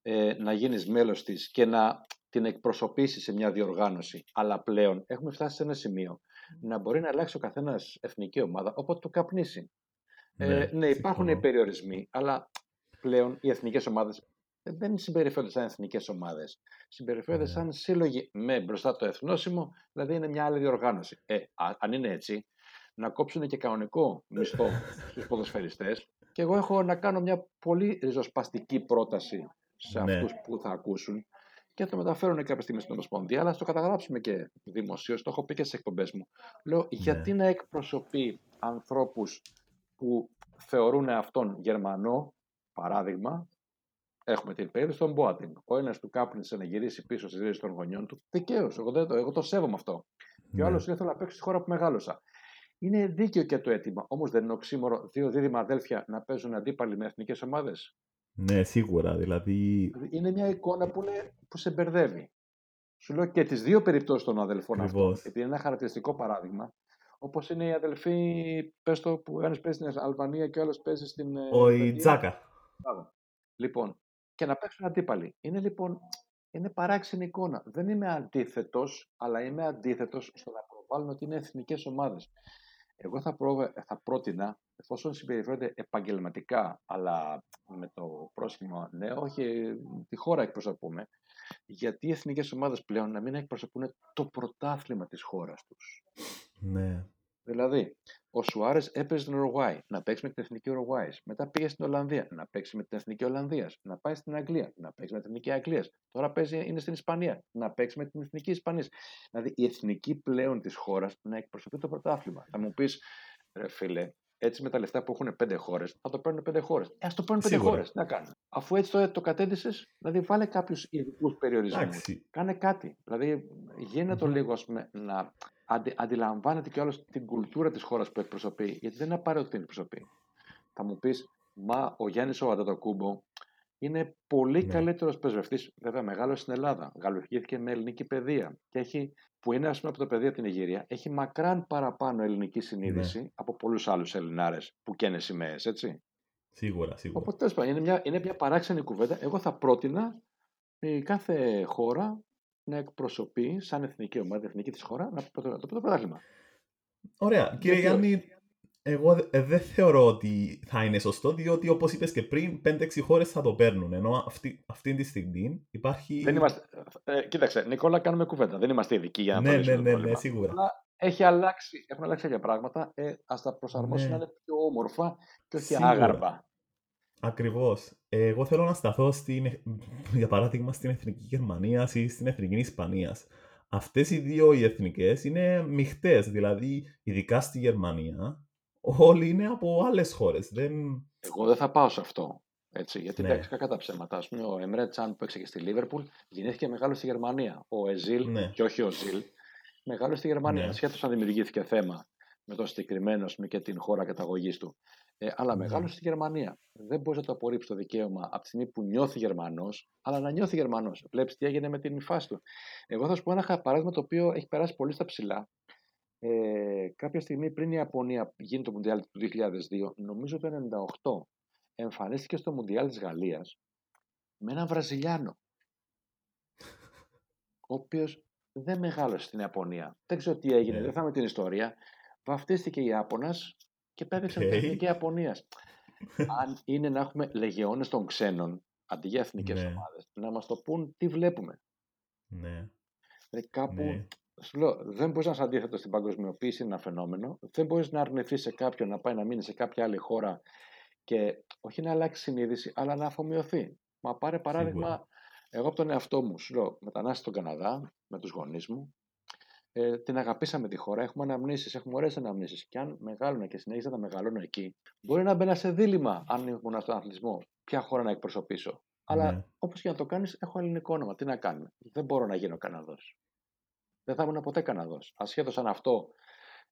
ε, να γίνεις μέλος της και να την εκπροσωπήσεις σε μια διοργάνωση. Αλλά πλέον έχουμε φτάσει σε ένα σημείο να μπορεί να αλλάξει ο καθένας εθνική ομάδα όποτε το καπνίσει. Ε, Ναι, ναι, υπάρχουν συμφωνώ. οι περιορισμοί, αλλά πλέον οι εθνικές ομάδες δεν συμπεριφέρονται σαν εθνικές ομάδες. Συμπεριφέρονται Ναι. σαν σύλλογοι με μπροστά το εθνόσημο, δηλαδή είναι μια άλλη διοργάνωση. Ε, α- αν είναι έτσι, να κόψουν και κανονικό μισθό στους ποδοσφαιριστές και εγώ έχω να κάνω μια πολύ ριζοσπαστική πρόταση σε Ναι. αυτούς που θα ακούσουν και θα το μεταφέρουν κάποια στιγμή στην Ομοσπονδία, αλλά στο καταγράψουμε και δημοσίως, το έχω πει και στις εκπομπές μου. Λέω, γιατί να εκπροσωπεί ανθρώπους που θεωρούν αυτόν Γερμανό, παράδειγμα, έχουμε την περίπτωση των Μπόατινγκ. Ο ένας του κάπνισε να γυρίσει πίσω στις ρίζες των γονιών του. Δικαίως, εγώ, δεν το- εγώ το σέβομαι αυτό. Και ο Ναι. άλλος ήθελε να παίξει στη χώρα που μεγάλωσα. Είναι δίκαιο και το αίτημα. Όμως δεν είναι οξύμορο δύο δίδυμα αδέλφια να παίζουν αντίπαλοι με εθνικές ομάδες; Ναι, σίγουρα. Δηλαδή, Είναι μια εικόνα που, είναι, που σε μπερδεύει. Σου λέω και τις δύο περιπτώσεις των αδελφών Ακριβώς. αυτών, επειδή είναι ένα χαρακτηριστικό παράδειγμα. Όπως είναι οι αδελφοί, πες το, που ένας παίζει στην Αλβανία και ο άλλος παίζει στην. ε, Ο Νορβηγία. Ιτζάκα. Μπράβο. Λοιπόν, και να παίξουν αντίπαλοι. Είναι λοιπόν είναι παράξενη εικόνα. Δεν είμαι αντίθετος, αλλά είμαι αντίθετος στο να προβάλλουν ότι είναι εθνικές ομάδες. Εγώ θα, πρό, θα πρότεινα, εφόσον συμπεριφέρονται επαγγελματικά, αλλά με το πρόσχημα, ναι, όχι ε, τη χώρα εκπροσωπούμε, γιατί οι εθνικές ομάδες πλέον να μην εκπροσωπούν το πρωτάθλημα της χώρας τους. Ναι. Δηλαδή, ο Σουάρες έπαιζε στην Ουρουγουάη, να παίξει με την εθνική Ουρουγουάης. Μετά πήγε στην Ολλανδία, να παίξει με την εθνική Ολλανδίας. Να πάει στην Αγγλία, να παίξει με την εθνική Αγγλίας. Τώρα παίζει, είναι στην Ισπανία, να παίξει με την εθνική Ισπανίας. Δηλαδή, η εθνική πλέον της χώρας να εκπροσωπεί το πρωτάθλημα. Θα μου πεις, ρε φίλε, έτσι με τα λεφτά που έχουν πέντε χώρες, θα το παίρνουν πέντε χώρες. Ε, ας το παίρνουν πέντε Σίγουρα. χώρες. Να κάνουν. Αφού έτσι το, το κατέντησε, δηλαδή βάλε κάποιους ειδικούς περιορισμούς. Εντάξει. Κάνε κάτι. Δηλαδή, γίνε το Μμμ. λίγο, ας πούμε, να αντι, αντιλαμβάνεται και όλος την κουλτούρα της χώρας που εκπροσωπεί, γιατί δεν είναι απαραίτητο την εκπροσωπεί. Θα μου πεις, μα ο Γιάννης ο Αντατοκούμπο είναι πολύ Ναι. καλύτερος πρεσβευτής, βέβαια μεγάλος στην Ελλάδα, γαλλουργήθηκε με ελληνική παιδεία και έχει, που είναι ας πούμε από το παιδί από την Ιγυρία, έχει μακράν παραπάνω ελληνική συνείδηση Ναι. από πολλούς άλλους Ελληνάρες που καίνε σημαίες, έτσι. Σίγουρα, σίγουρα. Οπότε τέλος πάντων, είναι μια, είναι μια παράξενη κουβέντα. Εγώ θα πρότεινα η κάθε χώρα να εκπροσωπεί σαν εθνική ομάδα, εθνική της χώρα, να το, το, το πρωτάθλημα. Ωραία. Κύριε Γιατί όχι. Γιάννη, εγώ δε- ε, δεν θεωρώ ότι θα είναι σωστό, διότι όπως είπες και πριν, 5-6 χώρες θα το παίρνουν. Ενώ αυτή, αυτή τη στιγμή υπάρχει. Δεν είμαστε, ε, κοίταξε, Νικόλα, κάνουμε κουβέντα. Δεν είμαστε ειδικοί για να το Ναι, λύσουμε ναι, το ναι, πρόβλημα. ναι, σίγουρα. Αλλά έχει αλλάξει, έχουν αλλάξει κάποια πράγματα. Ε, ας τα προσαρμόσουμε Ναι. να είναι πιο όμορφα και όχι Σίγουρα. άγαρμα. Ακριβώς. Ε, Εγώ θέλω να σταθώ, στην, για παράδειγμα, στην εθνική Γερμανία ή στην εθνική Ισπανία. Αυτές οι δύο οι εθνικές είναι μειχτές, δηλαδή ειδικά στη Γερμανία όλοι είναι από άλλες χώρες. Δεν... Εγώ δεν θα πάω σε αυτό. Έτσι, γιατί Ναι. εντάξει, κακά τα ψέματα. Ας πούμε, ο Εμρέ Τσάν που έξε και στη Λίβερπουλ γεννήθηκε μεγάλο στη Γερμανία. Ο Εζίλ, Ναι. και όχι ο Ζιλ, μεγάλο στη Γερμανία. Ναι. Ασχέτω αν δημιουργήθηκε θέμα με το συγκεκριμένο ας πούμε, και την χώρα καταγωγής του. Ε, αλλά Ναι. μεγάλο στη Γερμανία. Δεν μπορείς να το απορρίψεις το δικαίωμα από τη στιγμή που νιώθει Γερμανός, αλλά να νιώθει Γερμανός. Βλέπεις τι έγινε με την φάση του. Εγώ θα σου πω ένα χα- παράδειγμα το οποίο έχει περάσει πολύ στα ψηλά. Ε, κάποια στιγμή πριν η Ιαπωνία γίνει το Μουντιάλ του 2002, νομίζω το 1998, εμφανίστηκε στο Μουντιάλ της Γαλλίας με έναν Βραζιλιάνο, ο οποίος δεν μεγάλωσε στην Ιαπωνία. Δεν ξέρω τι έγινε, Ναι. δεν θυμάμαι την ιστορία. Βαφτίστηκε Ιάπωνας και έπαιξε με Οκ. την εθνική Ιαπωνίας. Αν είναι να έχουμε λεγεώνες των ξένων, αντί για εθνικές Ναι. ομάδες, να μας το πουν τι βλέπουμε. Ναι, Δηλαδή κάπου ναι. σου λέω, δεν μπορείς να είσαι αντίθετος στην παγκοσμιοποίηση, είναι ένα φαινόμενο. Δεν μπορείς να αρνηθείς σε κάποιον να πάει να μείνει σε κάποια άλλη χώρα και όχι να αλλάξει συνείδηση, αλλά να αφομοιωθεί. Μα πάρε παράδειγμα, Σίγουρα. εγώ από τον εαυτό μου, σου λέω, μετανάστη στον Καναδά με τους γονείς μου. Ε, την αγαπήσαμε τη χώρα, έχουμε αναμνήσεις, έχουμε ωραίες αναμνήσεις. Και αν μεγάλωνα και συνέχιζα να μεγαλώνω εκεί, μπορεί να μπαίνα σε δίλημα αν ήμουν στον αθλητισμό, ποια χώρα να εκπροσωπήσω. Αλλά Ναι. όπως και να το κάνεις, έχω ελληνικό όνομα. Τι να κάνουμε. Δεν μπορώ να γίνω Καναδός. Δεν θα ήμουν ποτέ Καναδός. Ασχέτως αν αυτό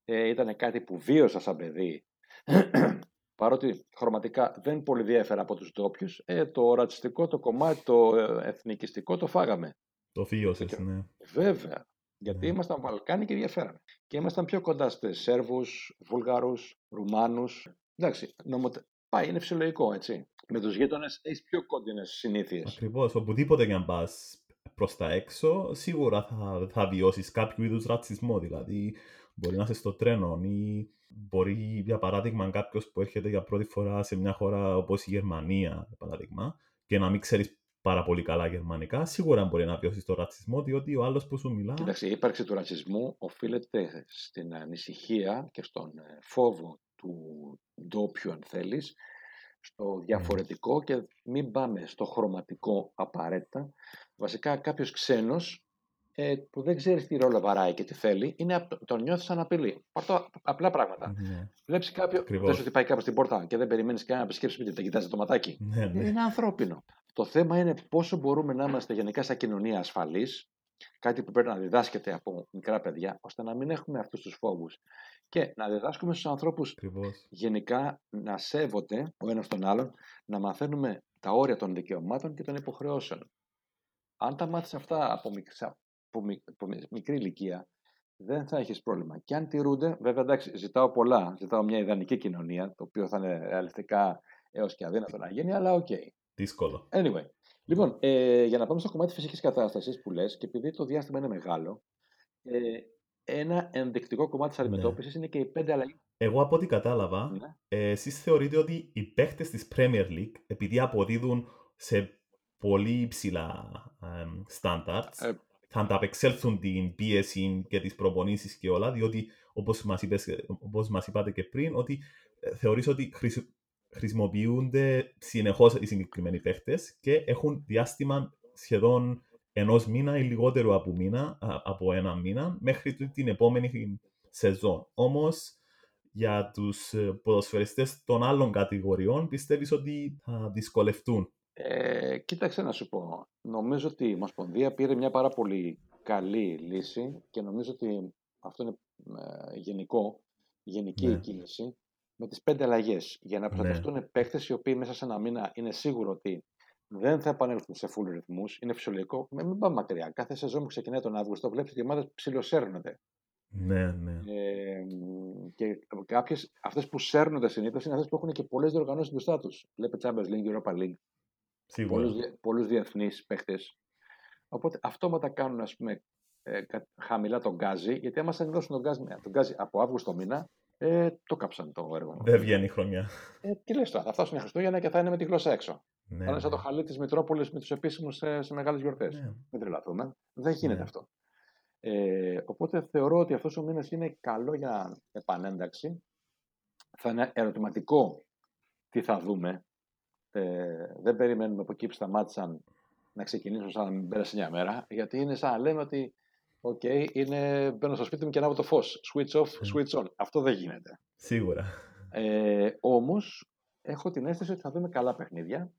ε, ήταν κάτι που βίωσα σαν παιδί, παρότι χρωματικά δεν πολύ διέφερα από τους ντόπιους, ε, το ρατσιστικό, το κομμάτι, το ε, εθνικιστικό το φάγαμε. Το βίωσες, ναι. Βέβαια. Γιατί Ναι. ήμασταν Βαλκάνοι και διαφέραμε. Και ήμασταν πιο κοντά στι Σέρβους, Βούλγαρους, Ρουμάνους. Εντάξει, νομοτε... πάει, είναι φυσιολογικό, έτσι. Με τους γείτονες έχεις πιο κόντινες συνήθειες. Ακριβώς. Οπουδήποτε και αν πας προς τα έξω, σίγουρα θα, θα βιώσεις κάποιο είδους ρατσισμό. Δηλαδή, μπορεί να είσαι στο τρένο ή μπορεί, για παράδειγμα, κάποιος που έρχεται για πρώτη φορά σε μια χώρα όπως η Γερμανία, για παράδειγμα, και να μην ξέρεις πάρα πολύ καλά γερμανικά, σίγουρα μπορεί να βιώσεις το ρατσισμό, διότι ο άλλος που σου μιλά... Κοίταξε, η ύπαρξη του ρατσισμού οφείλεται στην ανησυχία και στον ε, φόβο του ντόπιου, αν θέλεις, στο διαφορετικό και μην πάμε στο χρωματικό απαραίτητα. Βασικά κάποιος ξένος ε, που δεν ξέρει τι ρόλο βαράει και τι θέλει, είναι, απ- τον νιώθεις σαν απειλή. Πάρ' απλά πράγματα. Ναι, Βλέπεις κάποιο, Ακριβώς. δεν σου χτυπάει κάποιο στην πόρτα και δεν περιμένεις κανένα να επισκέψει σπίτι, τα κοιτάζεις το ματάκι. ναι, ναι. Είναι ανθρώπινο. Το θέμα είναι πόσο μπορούμε να είμαστε γενικά σαν κοινωνία ασφαλείς, κάτι που πρέπει να διδάσκεται από μικρά παιδιά, ώστε να μην έχουμε αυτούς τους φόβους. Και να διδάσκουμε στους ανθρώπους Ακριβώς. γενικά να σέβονται ο ένας τον άλλον, να μαθαίνουμε τα όρια των δικαιωμάτων και των υποχρεώσεων. Αν τα μάθεις αυτά από, μικ- σα- από μικ- από μικ- μικρή ηλικία, δεν θα έχεις πρόβλημα. Και αν τηρούνται, βέβαια εντάξει, ζητάω πολλά. Ζητάω μια ιδανική κοινωνία, το οποίο θα είναι ρεαλιστικά έως και αδύνατο να γίνει, αλλά OK. Okay. Δύσκολο. Anyway. Λοιπόν, ε, για να πάμε στο κομμάτι της φυσικής κατάστασης που λες, και επειδή το διάστημα είναι μεγάλο, ε, ένα ενδεικτικό κομμάτι της ναι. αντιμετώπισης ναι. είναι και οι πέντε αλλαγές. Εγώ από ό,τι κατάλαβα, ναι. ε, εσείς θεωρείτε ότι οι παίχτες της Premier League, επειδή αποδίδουν σε πολύ υψηλά standards, ε, θα ανταπεξέλθουν την πίεση και τις προπονήσεις και όλα, διότι όπως μας μας είπατε και πριν, ότι ε, θεωρείς ότι χρησιμοποιούνται συνεχώς οι συγκεκριμένοι παίχτες και έχουν διάστημα σχεδόν ενός μήνα ή λιγότερο από, μήνα, από ένα μήνα μέχρι την επόμενη σεζόν. Όμως για τους ε, ποδοσφαιριστές των άλλων κατηγοριών πιστεύεις ότι θα δυσκολευτούν; Ε, κοίταξε να σου πω. Νομίζω ότι η Ομοσπονδία πήρε μια πάρα πολύ καλή λύση και νομίζω ότι αυτό είναι ε, γενικό, γενική ναι. κίνηση με τις πέντε αλλαγές για να ναι. προστατευτούν ναι. παίχτες οι οποίοι μέσα σε ένα μήνα είναι σίγουρο ότι δεν θα επανέλθουν σε full ρυθμούς. Είναι φυσιολογικό. Μην πάμε μακριά. Κάθε σεζόν που ξεκινάει τον Αύγουστο, βλέπεις ότι οι ομάδες ψιλοσέρνονται. Ναι, ναι. Ε, και κάποιες, αυτές που σέρνονται συνήθως είναι αυτές που έχουν και πολλές διοργανώσεις μπροστά τους. Βλέπετε Champions League, Europa League. Σίγουρα. Πολλούς διεθνείς παίχτες. Οπότε αυτόματα κάνουν ας πούμε, ε, χαμηλά το γκάζι, γιατί άμα σας δώσουν το γκάζι, το γκάζι από Αύγουστο μήνα, ε, το κάψαν το έργο. Δεν βγαίνει η χρονιά. Ε, τι λες τώρα, θα φτάσουν οι Χριστούγεννα και θα είναι με τη γλώσσα έξω. Ναι, θα είναι σαν το ναι. χαλί της Μητρόπολης με τους επίσημους σε, σε μεγάλες γιορτές. Ναι. Μην τρελαθούμε. Δεν γίνεται ναι. αυτό. Ε, οπότε θεωρώ ότι αυτός ο μήνας είναι καλό για επανένταξη. Θα είναι ερωτηματικό τι θα δούμε. Ε, δεν περιμένουμε από εκεί που σταμάτησαν να ξεκινήσουν σαν να μην πέρασε μια μέρα, γιατί είναι σαν να λέμε ότι OK, okay, είναι μπαίνω στο σπίτι μου και ανάβω το φως. Switch off, switch on. Αυτό δεν γίνεται. Σίγουρα. Ε, Όμως, έχω την αίσθηση ότι θα δούμε καλά παιχνίδια.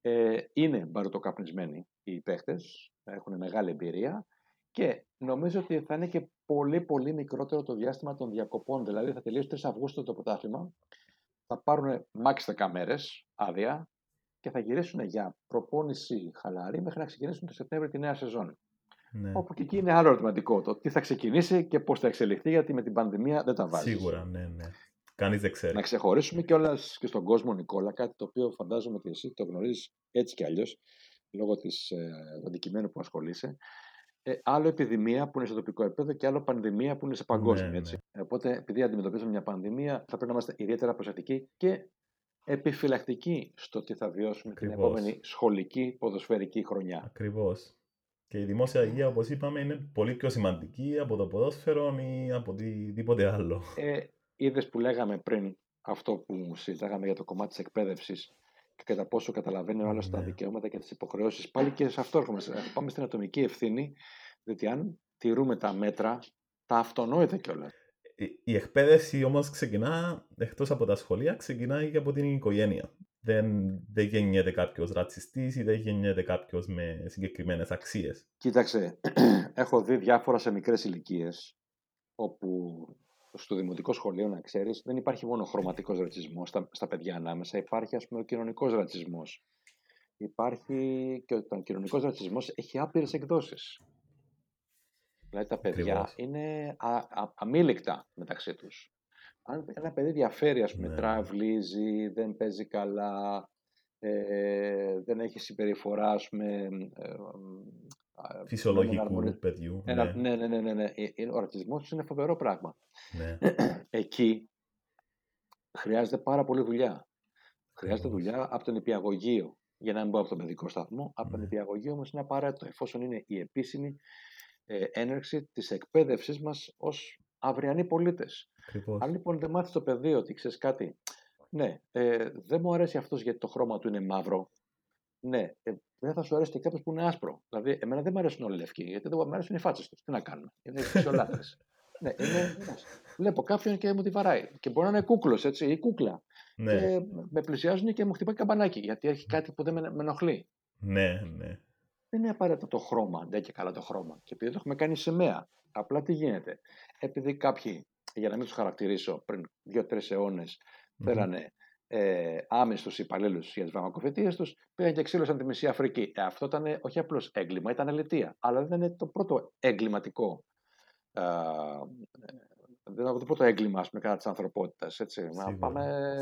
Ε, είναι μπαρουτοκαπνισμένοι οι παίχτες. Έχουν μεγάλη εμπειρία. Και νομίζω ότι θα είναι και πολύ πολύ μικρότερο το διάστημα των διακοπών. Δηλαδή θα τελειώσει 3 Αυγούστου το πρωτάθλημα. Θα πάρουν max 10 μέρες άδεια και θα γυρίσουν για προπόνηση χαλαρή μέχρι να ξεκινήσουν το Σεπτέμβριο τη νέα σεζόν. Ναι. Όπου και εκεί είναι άλλο ερωτηματικό το τι θα ξεκινήσει και πώς θα εξελιχθεί, γιατί με την πανδημία δεν τα βάζεις. Σίγουρα, ναι, ναι. Κανείς δεν ξέρει. Να ξεχωρίσουμε κιόλας και στον κόσμο, Νικόλα, κάτι το οποίο φαντάζομαι ότι εσύ το γνωρίζεις έτσι κι αλλιώς, λόγω της, ε, του αντικειμένου που ασχολείσαι. Ε, άλλο επιδημία που είναι σε τοπικό επίπεδο και άλλο πανδημία που είναι σε παγκόσμιο. Ναι, έτσι. Ναι. Οπότε, επειδή αντιμετωπίζουμε μια πανδημία, θα πρέπει να είμαστε ιδιαίτερα προσεκτικοί και επιφυλακτικοί στο τι θα βιώσουμε Ακριβώς. την επόμενη σχολική ποδοσφαιρική χρονιά. Ακριβώς. Και η δημόσια υγεία, όπως είπαμε, είναι πολύ πιο σημαντική από το ποδόσφαιρο ή από οτιδήποτε άλλο. Ε, Είδες που λέγαμε πριν αυτό που συζητάγαμε για το κομμάτι της εκπαίδευσης και κατά πόσο καταλαβαίνει ο άλλος ναι. τα δικαιώματα και τις υποχρεώσεις. Πάλι και σε αυτό έρχομαι. Πάμε στην ατομική ευθύνη, διότι αν τηρούμε τα μέτρα, τα αυτονόητα κιόλας. Η εκπαίδευση όμως ξεκινά, εκτός από τα σχολεία, ξεκινάει και από την οικογένεια δεν, δεν γεννιέται κάποιος ρατσιστής ή δεν γεννιέται κάποιος με συγκεκριμένες αξίες. Κοίταξε, έχω δει διάφορα σε μικρές ηλικίες όπου στο δημοτικό σχολείο, να ξέρεις, δεν υπάρχει μόνο χρωματικός ρατσισμός στα, στα παιδιά ανάμεσα, υπάρχει ας πούμε ο κοινωνικός ρατσισμός. Υπάρχει και ο κοινωνικός ρατσισμός έχει άπειρες εκδόσεις. Δηλαδή τα παιδιά είναι α, α, αμήλικτα μεταξύ τους αν ένα παιδί διαφέρει, ας πούμε, ναι. τραυλίζει, δεν παίζει καλά, ε, δεν έχει συμπεριφορά, ας πούμε... Ε, Φυσιολογικού παιδιού. Ένα, ναι. ναι, ναι, ναι, ναι, ε, Ο ρατσισμός είναι φοβερό πράγμα. Ναι. Εκεί χρειάζεται πάρα πολύ δουλειά. Χρειάζεται δουλειά από τον υπηαγωγείο, για να μην πω από τον παιδικό σταθμό. Από τον υπηαγωγείο όμως είναι απαραίτητο, εφόσον είναι η επίσημη ε, έναρξη της εκπαίδευσής μας ως αυριανοί πολίτες. Αν λοιπόν δεν μάθεις το παιδί ότι ξέρεις κάτι, ναι, ε, δεν μου αρέσει αυτός γιατί το χρώμα του είναι μαύρο. Ναι, ε, δεν θα σου αρέσει και κάποιος που είναι άσπρο. Δηλαδή, εμένα δεν μου αρέσουν όλοι λευκοί, γιατί δεν μου αρέσουν οι φάτσες τους. Τι να κάνουμε. Είναι φυσιολάτρες. ναι, είναι, Βλέπω κάποιον και μου τη βαράει. Και μπορεί να είναι κούκλος, έτσι, ή κούκλα. Ναι. Και με πλησιάζουν και μου χτυπάει καμπανάκι, γιατί έχει κάτι που δεν με, με ενοχλεί. Ναι, ναι. Δεν είναι απαραίτητο το χρώμα, δεν και καλά το χρώμα. Και επειδή το έχουμε κάνει σημαία, απλά τι γίνεται. Επειδή κάποιοι για να μην τους χαρακτηρίσω, πριν δύο-τρεις αιώνες, mm-hmm. θέλανε ε, άμεστου υπαλλήλους για τις βαμακοφετίε τους, πήγαν και ξύλωσαν τη μισή Αφρική. Ε, αυτό ήταν όχι απλώς έγκλημα, ήταν αλητία. Αλλά δεν είναι το πρώτο εγκληματικό δεν θα το έγκλημα με κατά της ανθρωπότητας. Να πάμε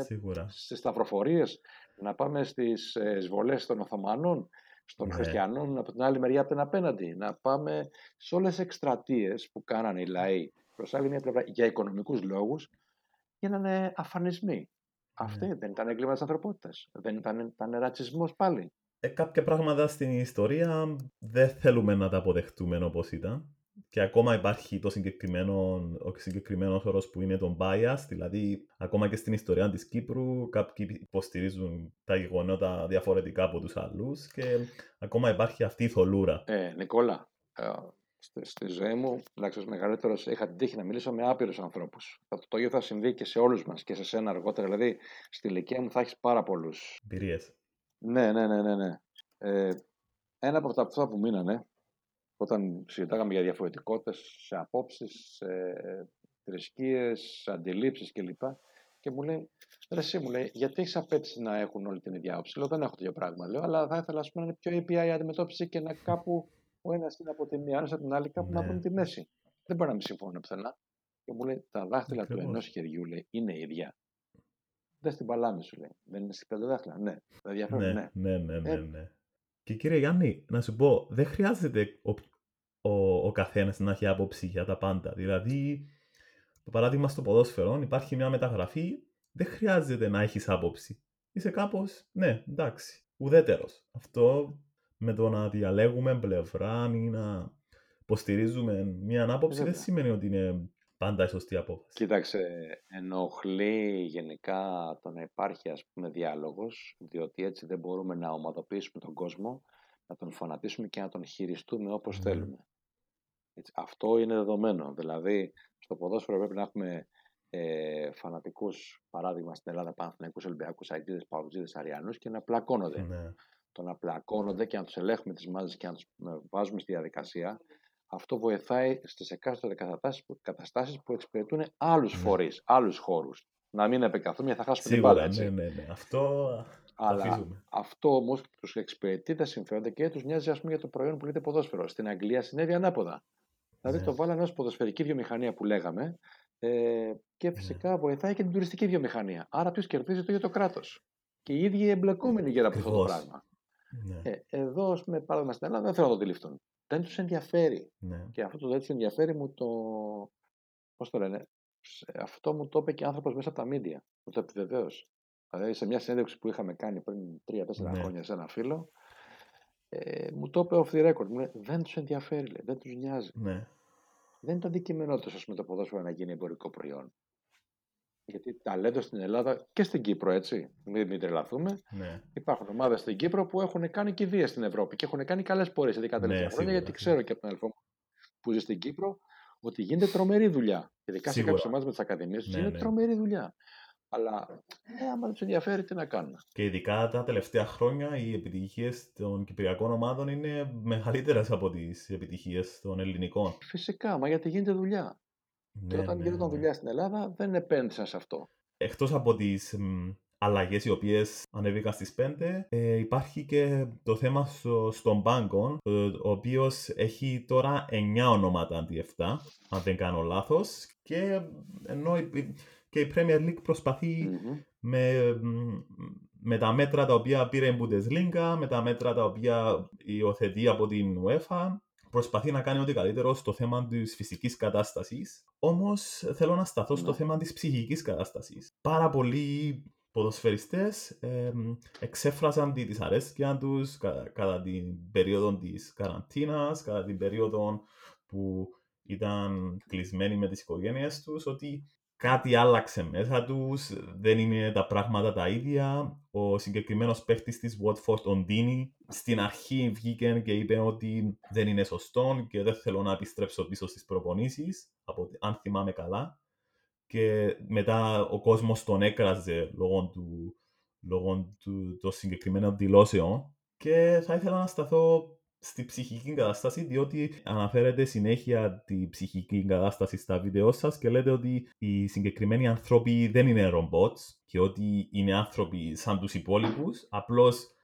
στις σταυροφορίες, να πάμε στις εισβολές των Οθωμανών, των ναι. Χριστιανών από την άλλη μεριά από την απέναντι. Να πάμε σε όλες τις εκστρατείες που κάνανε οι λαοί προς άλλη μια πλευρά για οικονομικούς λόγους για να είναι αφανισμοί. Ναι. Αυτή δεν ήταν έγκλημα της ανθρωπότητας. Δεν ήταν, ήταν ρατσισμός πάλι. Ε, κάποια πράγματα στην ιστορία δεν θέλουμε να τα αποδεχτούμε όπως ήταν και ακόμα υπάρχει το συγκεκριμένο, ο συγκεκριμένος όρος που είναι το bias, δηλαδή ακόμα και στην ιστορία της Κύπρου κάποιοι υποστηρίζουν τα γεγονότα διαφορετικά από τους άλλους και ακόμα υπάρχει αυτή η θολούρα. Ε, Νικόλα, ε, στη, στη, ζωή μου, εντάξει, ως μεγαλύτερος, είχα την τύχη να μιλήσω με άπειρους ανθρώπους. Αυτό το ίδιο θα συμβεί και σε όλους μας και σε σένα αργότερα, δηλαδή στη ηλικία μου θα έχεις πάρα πολλούς. Εμπειρίες. Ναι, ναι, ναι, ναι. ναι. Ε, ένα από αυτά που μείνανε όταν συζητάγαμε για διαφορετικότητες σε απόψεις, σε θρησκείες, σε αντιλήψεις κλπ. Και μου λέει, ρε εσύ μου λέει, γιατί έχεις απέτηση να έχουν όλη την ίδια άποψη; Λέω, δεν έχω τέτοιο πράγμα. Λέω, αλλά θα ήθελα πούμε, να είναι πιο API η αντιμετώπιση και να κάπου ο ένας είναι από τη μία, από την άλλη, κάπου να βρουν τη μέση. Δεν μπορεί να μην συμφωνώ πουθενά. Και μου λέει, τα δάχτυλα του ενός χεριού λέει, είναι ίδια. Δεν στην παλάμη σου λέει. Δεν είναι στι πέντε δάχτυλα. Ναι, δεν διαφέρουν. Ναι, ναι, ναι, ναι, ναι. Και κύριε Γιάννη, να σου πω, δεν χρειάζεται ο, ο, ο καθένας να έχει άποψη για τα πάντα. Δηλαδή, το παράδειγμα στο ποδόσφαιρο, υπάρχει μια μεταγραφή, δεν χρειάζεται να έχεις άποψη. Είσαι κάπως, ναι, εντάξει, ουδέτερος. Αυτό με το να διαλέγουμε πλευρά ή να υποστηρίζουμε μια άποψη δεν σημαίνει ότι είναι πάντα η σωστή απόφαση. Κοίταξε, ενοχλεί γενικά το να υπάρχει ας πούμε διάλογος, διότι έτσι δεν μπορούμε να ομαδοποιήσουμε τον κόσμο, να τον φανατίσουμε και να τον χειριστούμε όπως ναι. θέλουμε. Έτσι, αυτό είναι δεδομένο. Δηλαδή, στο ποδόσφαιρο πρέπει να έχουμε ε, φανατικούς, παράδειγμα στην Ελλάδα, Παναθηναϊκούς, Ολυμπιακούς, Αιτίδες, Παουτζίδες, Αριανούς και να πλακώνονται. Ναι. Το να πλακώνονται και να τους ελέγχουμε τις μάζες και να τους ε, βάζουμε στη διαδικασία αυτό βοηθάει στις εκάστοτε καταστάσεις που εξυπηρετούν άλλους ναι. φορείς, άλλους χώρους. Να μην επεκαθούμε, θα χάσουμε την μπάλα. Ναι, ναι, ναι. Αυτό Αλλά αυτό όμως τους εξυπηρετεί τα συμφέροντα και τους νοιάζει ας πούμε, για το προϊόν που λέγεται ποδόσφαιρο. Στην Αγγλία συνέβη ανάποδα. Δηλαδή ναι. το βάλανε ως ποδοσφαιρική βιομηχανία που λέγαμε ε, και ναι. φυσικά ναι. βοηθάει και την τουριστική βιομηχανία. Άρα ποιος κερδίζει το ίδιο το κράτος. Και οι ίδιοι εμπλεκόμενοι γύρω από αυτό το πράγμα. Ναι. Ε, εδώ, ας πούμε, παράδειγμα στην Ελλάδα, δεν θέλω να το αντιληφθούν δεν τους ενδιαφέρει. Ναι. Και αυτό το δεν τους ενδιαφέρει μου το... Πώς το λένε, αυτό μου το είπε και άνθρωπος μέσα από τα μίντια. Μου το επιβεβαίωσε. Δηλαδή σε μια συνέντευξη που είχαμε κάνει πριν 3-4 ναι. χρόνια σε ένα φίλο, ε, μου το είπε off the record. Μου λέει, δεν τους ενδιαφέρει, λέει, δεν τους νοιάζει. Ναι. Δεν είναι το αντικείμενό του, με το ποδόσφαιρο να γίνει εμπορικό προϊόν. Γιατί ταλέντο στην Ελλάδα και στην Κύπρο, έτσι. Μην, μην τρελαθούμε. Ναι. Υπάρχουν ομάδες στην Κύπρο που έχουν κάνει κηδεία στην Ευρώπη και έχουν κάνει καλές πορείες ειδικά τα τελευταία ναι, χρόνια. Γιατί ξέρω και από τον αδελφό μου που ζει στην Κύπρο ότι γίνεται τρομερή δουλειά. Ειδικά σίγουρα. σε κάποιες ομάδες με τις ακαδημίες τους ναι, γίνεται ναι. τρομερή δουλειά. Αλλά ε, άμα τους ενδιαφέρει, τι να κάνουν. Και ειδικά τα τελευταία χρόνια οι επιτυχίες των κυπριακών ομάδων είναι μεγαλύτερες από τις επιτυχίες των ελληνικών. Φυσικά, μα γιατί γίνεται δουλειά. Ναι, και όταν ναι, γινόταν ναι. δουλειά στην Ελλάδα δεν επένδυσαν σε αυτό. Εκτός από τις αλλαγές οι οποίες ανέβηκαν στις 5, ε, υπάρχει και το θέμα στο, στον Πάγκον, ο οποίος έχει τώρα 9 ονόματα αντί 7, αν δεν κάνω λάθος. Και ενώ και η Premier League προσπαθει με, με τα μέτρα τα οποία πήρε η Bundesliga, με τα μέτρα τα οποία υιοθετεί από την UEFA, προσπαθεί να κάνει ό,τι καλύτερο στο θέμα της φυσικής κατάστασης. Όμως θέλω να σταθώ στο ναι. θέμα της ψυχικής κατάστασης. Πάρα πολλοί ποδοσφαιριστές ε, εξέφραζαν τη δυσαρέσκεια τους κατά την περίοδο της καραντίνας, κατά την περίοδο που ήταν κλεισμένοι με τις οικογένειε τους, ότι κάτι άλλαξε μέσα τους, δεν είναι τα πράγματα τα ίδια. Ο συγκεκριμένος παίχτης της Watford, ο Ντίνι, στην αρχή βγήκε και είπε ότι δεν είναι σωστό και δεν θέλω να επιστρέψω πίσω στις προπονήσεις, αν θυμάμαι καλά. Και μετά ο κόσμος τον έκραζε λόγω του, λόγω του των συγκεκριμένων δηλώσεων. Και θα ήθελα να σταθώ στη ψυχική κατάσταση, διότι αναφέρετε συνέχεια τη ψυχική κατάσταση στα βίντεο σας και λέτε ότι οι συγκεκριμένοι άνθρωποι δεν είναι ρομπότς και ότι είναι άνθρωποι σαν τους υπόλοιπους, απλώς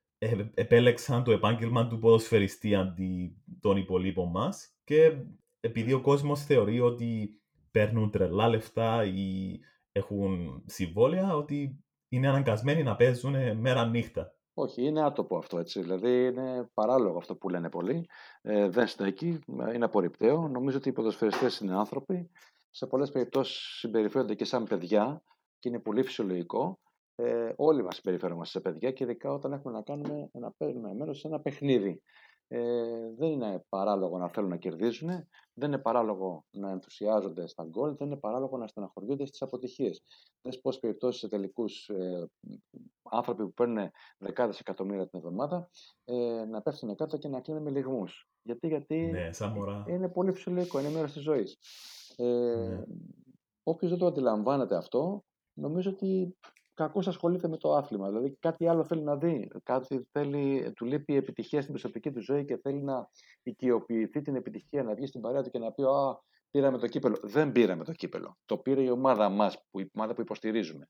επέλεξαν το επάγγελμα του ποδοσφαιριστή αντί των υπολείπων μας. Και επειδή ο κόσμος θεωρεί ότι παίρνουν τρελά λεφτά ή έχουν συμβόλαια, ότι είναι αναγκασμένοι να παίζουν μέρα νύχτα. Όχι, είναι άτοπο αυτό έτσι. Δηλαδή είναι παράλογο αυτό που λένε πολλοί. Ε, δεν στέκει, είναι απορριπταίο. Νομίζω ότι οι ποδοσφαιριστές είναι άνθρωποι. Σε πολλές περιπτώσεις συμπεριφέρονται και σαν παιδιά και είναι πολύ φυσιολογικό. Ε, όλοι μας συμπεριφέρομαστε σε παιδιά και ειδικά όταν έχουμε να κάνουμε να παίρνουμε μέρος σε ένα παιχνίδι. Ε, δεν είναι παράλογο να θέλουν να κερδίζουν, δεν είναι παράλογο να ενθουσιάζονται στα γκολ, δεν είναι παράλογο να στεναχωριούνται στις αποτυχίες. Δεν πω περιπτώσεις σε τελικούς ε, άνθρωποι που παίρνουν δεκάδες εκατομμύρια την εβδομάδα ε, να πέφτουν κάτω και να κλείνουν με λιγμούς. Γιατί, γιατί ναι, είναι πολύ φυσιολογικό, είναι μέρος της ζωής. Ε, ναι. Όποιος δεν το αντιλαμβάνεται αυτό, νομίζω ότι κακώς ασχολείται με το άθλημα. Δηλαδή κάτι άλλο θέλει να δει. Κάτι θέλει, του λείπει η επιτυχία στην προσωπική του ζωή και θέλει να οικειοποιηθεί την επιτυχία, να βγει στην παρέα του και να πει: Α, πήραμε το κύπελο. Δεν πήραμε το κύπελο. Το πήρε η ομάδα μας, η ομάδα που υποστηρίζουμε.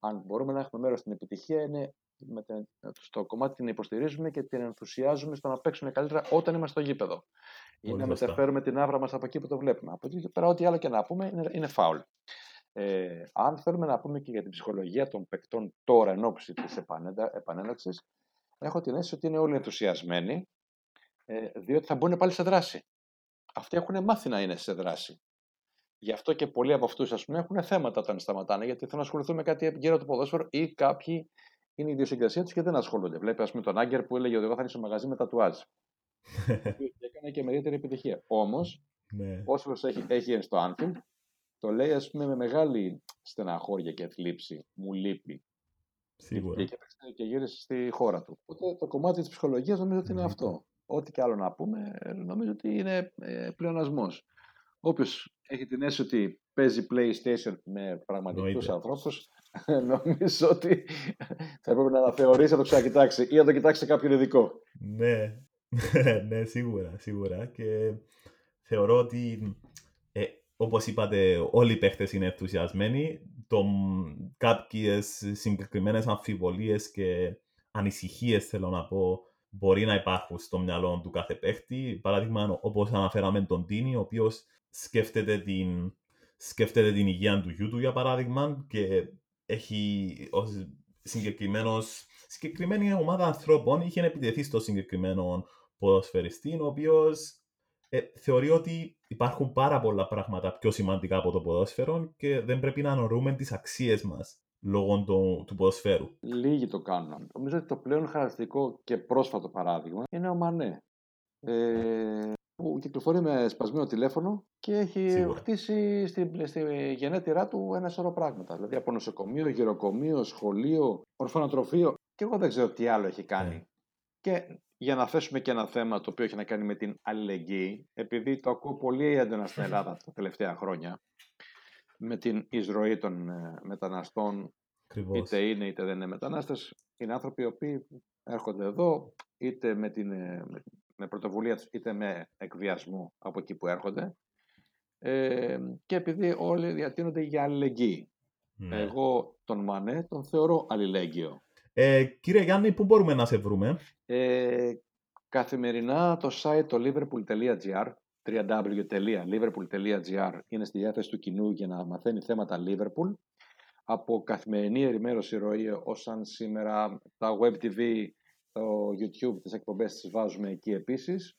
Αν μπορούμε να έχουμε μέρος στην επιτυχία, είναι με την, στο κομμάτι την υποστηρίζουμε και την ενθουσιάζουμε στο να παίξουν καλύτερα όταν είμαστε στο γήπεδο. Ή να μεταφέρουμε την άβρα μας από εκεί που το βλέπουμε. Από εκεί και πέρα, ό,τι άλλο και να πούμε είναι, είναι φάουλ. Ε, αν θέλουμε να πούμε και για την ψυχολογία των παικτών τώρα εν ώψη της επανέναρξης, έχω την αίσθηση ότι είναι όλοι ενθουσιασμένοι, ε, διότι θα μπουν πάλι σε δράση. Αυτοί έχουν μάθει να είναι σε δράση. Γι' αυτό και πολλοί από αυτούς έχουν θέματα όταν σταματάνε, γιατί θέλουν να ασχοληθούν με κάτι γύρω του ποδόσφαιρο ή κάποιοι είναι η ιδιοσυγκρασία τους και δεν ασχολούνται. Βλέπεις, ας πούμε, τον Άγκερ που έλεγε ότι εγώ θα ανοίξω μαγαζί με τατουάζ. και έκανε και μεγαλύτερη επιτυχία. Όμως, ναι. όσο έχει, έχει στο Anfield, το λέει ας πούμε με μεγάλη στεναχώρια και θλίψη. Μου λείπει. Σίγουρα. Και, και γύρισε στη χώρα του. Οπότε το κομμάτι της ψυχολογίας νομίζω ότι είναι αυτό. Ό,τι και άλλο να πούμε, νομίζω ότι είναι ε, πλεονασμός. Όποιος έχει την αίσθηση ότι παίζει PlayStation με πραγματικούς ανθρώπους, νομίζω ότι θα έπρεπε να αναθεωρήσει να το ξανακοιτάξει ή να το κοιτάξει σε κάποιον ειδικό. Ναι, ναι, σίγουρα, σίγουρα. Και θεωρώ ότι Όπως είπατε, όλοι οι παίχτες είναι ενθουσιασμένοι. Το, κάποιες συγκεκριμένες αμφιβολίες και ανησυχίες θέλω να πω μπορεί να υπάρχουν στο μυαλό του κάθε παίχτη. Παράδειγμα, όπως αναφέραμε τον Τίνι, ο οποίος σκέφτεται την, σκέφτεται την υγεία του γιού του, για παράδειγμα, και έχει ως συγκεκριμένος, συγκεκριμένη ομάδα ανθρώπων είχε επιτεθεί στο συγκεκριμένο ποδοσφαιριστή, ο οποίος ε, θεωρεί ότι υπάρχουν πάρα πολλά πράγματα πιο σημαντικά από το ποδόσφαιρο και δεν πρέπει να ανορούμε τις αξίες μας λόγω του, του ποδοσφαίρου. Λίγοι το κάνουν. Νομίζω ότι το πλέον χαρακτηριστικό και πρόσφατο παράδειγμα είναι ο Μανέ. Ε, που κυκλοφορεί με σπασμένο τηλέφωνο και έχει Σίγουρα. χτίσει στη, στη γενέτειρά του ένα σωρό πράγματα. Δηλαδή από νοσοκομείο, γυροκομείο, σχολείο, ορφανοτροφείο. Και εγώ δεν ξέρω τι άλλο έχει κάνει. Ναι. Και για να θέσουμε και ένα θέμα το οποίο έχει να κάνει με την αλληλεγγύη, επειδή το ακούω πολύ έντονα στην Ελλάδα τα τελευταία χρόνια, με την εισρωή των ε, μεταναστών, είτε είναι είτε δεν είναι μετανάστες, είναι άνθρωποι οι οποίοι έρχονται εδώ, είτε με, την, ε, με πρωτοβουλία τους, είτε με εκβιασμό από εκεί που έρχονται, ε, και επειδή όλοι διατείνονται για αλληλεγγύη. Ναι. Εγώ τον Μανέ τον θεωρώ αλληλέγγυο. Ε, κύριε Γιάννη, πού μπορούμε να σε βρούμε; Ε, καθημερινά το site το liverpool.gr www.liverpool.gr είναι στη διάθεση του κοινού για να μαθαίνει θέματα Liverpool. Από καθημερινή ενημέρωση ροή ως αν σήμερα τα web TV, το YouTube, τις εκπομπές τις βάζουμε εκεί επίσης.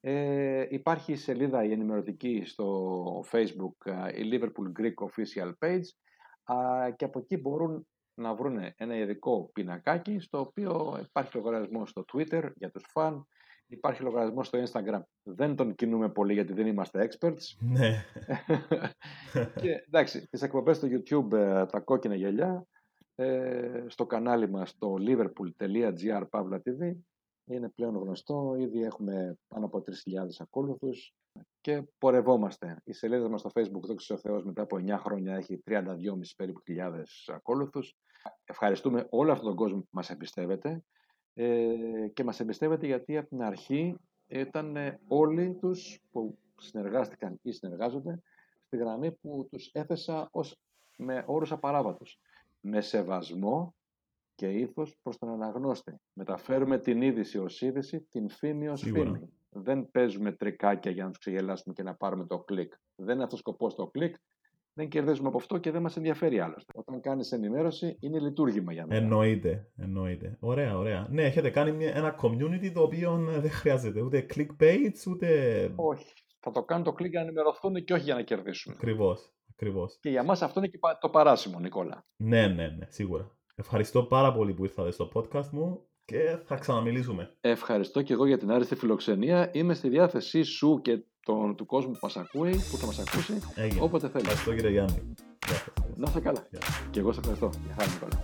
Ε, υπάρχει η σελίδα η ενημερωτική στο Facebook, η Liverpool Greek Official Page και από εκεί μπορούν να βρουν ένα ειδικό πινακάκι στο οποίο υπάρχει λογαριασμός στο Twitter για τους φαν, υπάρχει λογαριασμός στο Instagram. Δεν τον κινούμε πολύ γιατί δεν είμαστε experts. Ναι. και εντάξει, τις εκπομπές στο YouTube ε, τα κόκκινα γελιά, ε, στο κανάλι μας το liverpool.gr pavla TV είναι πλέον γνωστό, ήδη έχουμε πάνω από 3.000 ακόλουθους και πορευόμαστε. Η σελίδα μας στο facebook, δόξα ο Θεός, μετά από 9 χρόνια έχει 32,5 περίπου χιλιάδες ακόλουθους. Ευχαριστούμε όλο αυτόν τον κόσμο που μας εμπιστεύεται ε, και μας εμπιστεύεται γιατί από την αρχή ήταν όλοι τους που συνεργάστηκαν ή συνεργάζονται στη γραμμή που τους έθεσα ως με όρους απαράβατους. Με σεβασμό και ήθος προς τον αναγνώστη. Μεταφέρουμε την είδηση ως είδηση, την φήμη ως φήμη. Δεν παίζουμε τρικάκια για να τους ξεγελάσουμε και να πάρουμε το κλικ. Δεν είναι αυτός ο σκοπός το κλικ. Δεν κερδίζουμε από αυτό και δεν μας ενδιαφέρει άλλωστε. Όταν κάνεις ενημέρωση, είναι λειτουργήμα για μένα. Εννοείται, εννοείται. Ωραία, ωραία. Ναι, έχετε κάνει μια, ένα community το οποίο ε, δεν χρειάζεται ούτε clickbait, ούτε. Όχι. Θα το κάνουν το κλικ για να ενημερωθούν και όχι για να κερδίσουν. Ακριβώς. Ακριβώς. Και για μας αυτό είναι και το παράσημο, Νικόλα. Ναι, ναι, ναι, σίγουρα. Ευχαριστώ πάρα πολύ που ήρθατε στο podcast μου και θα ξαναμιλήσουμε. Ευχαριστώ και εγώ για την άριστη φιλοξενία. Είμαι στη διάθεσή σου και τον, του κόσμου που μας ακούει, που θα μας ακούσει, Έγινε. όποτε θέλει. Ευχαριστώ κύριε Γιάννη. Γεια σας. Να είσαι καλά. Γεια. Και εγώ σε ευχαριστώ. Γεια χαρά, Νικόλα.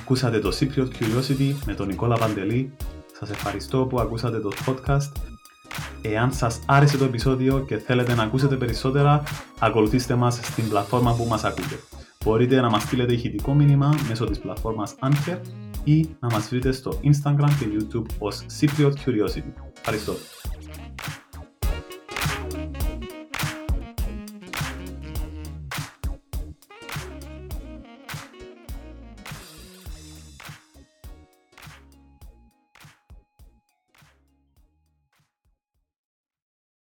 Ακούσατε το Cypriot Curiosity με τον Νικόλα Παντελή. Σας ευχαριστώ που ακούσατε το podcast. Εάν σας άρεσε το επεισόδιο και θέλετε να ακούσετε περισσότερα, ακολουθήστε μας στην πλατφόρμα που μας ακούτε. Μπορείτε να μας στείλετε ηχητικό μήνυμα μέσω της πλατφόρμας Anchor ή να μας βρείτε στο Instagram και YouTube ως Cypriot Curiosity. Ευχαριστώ.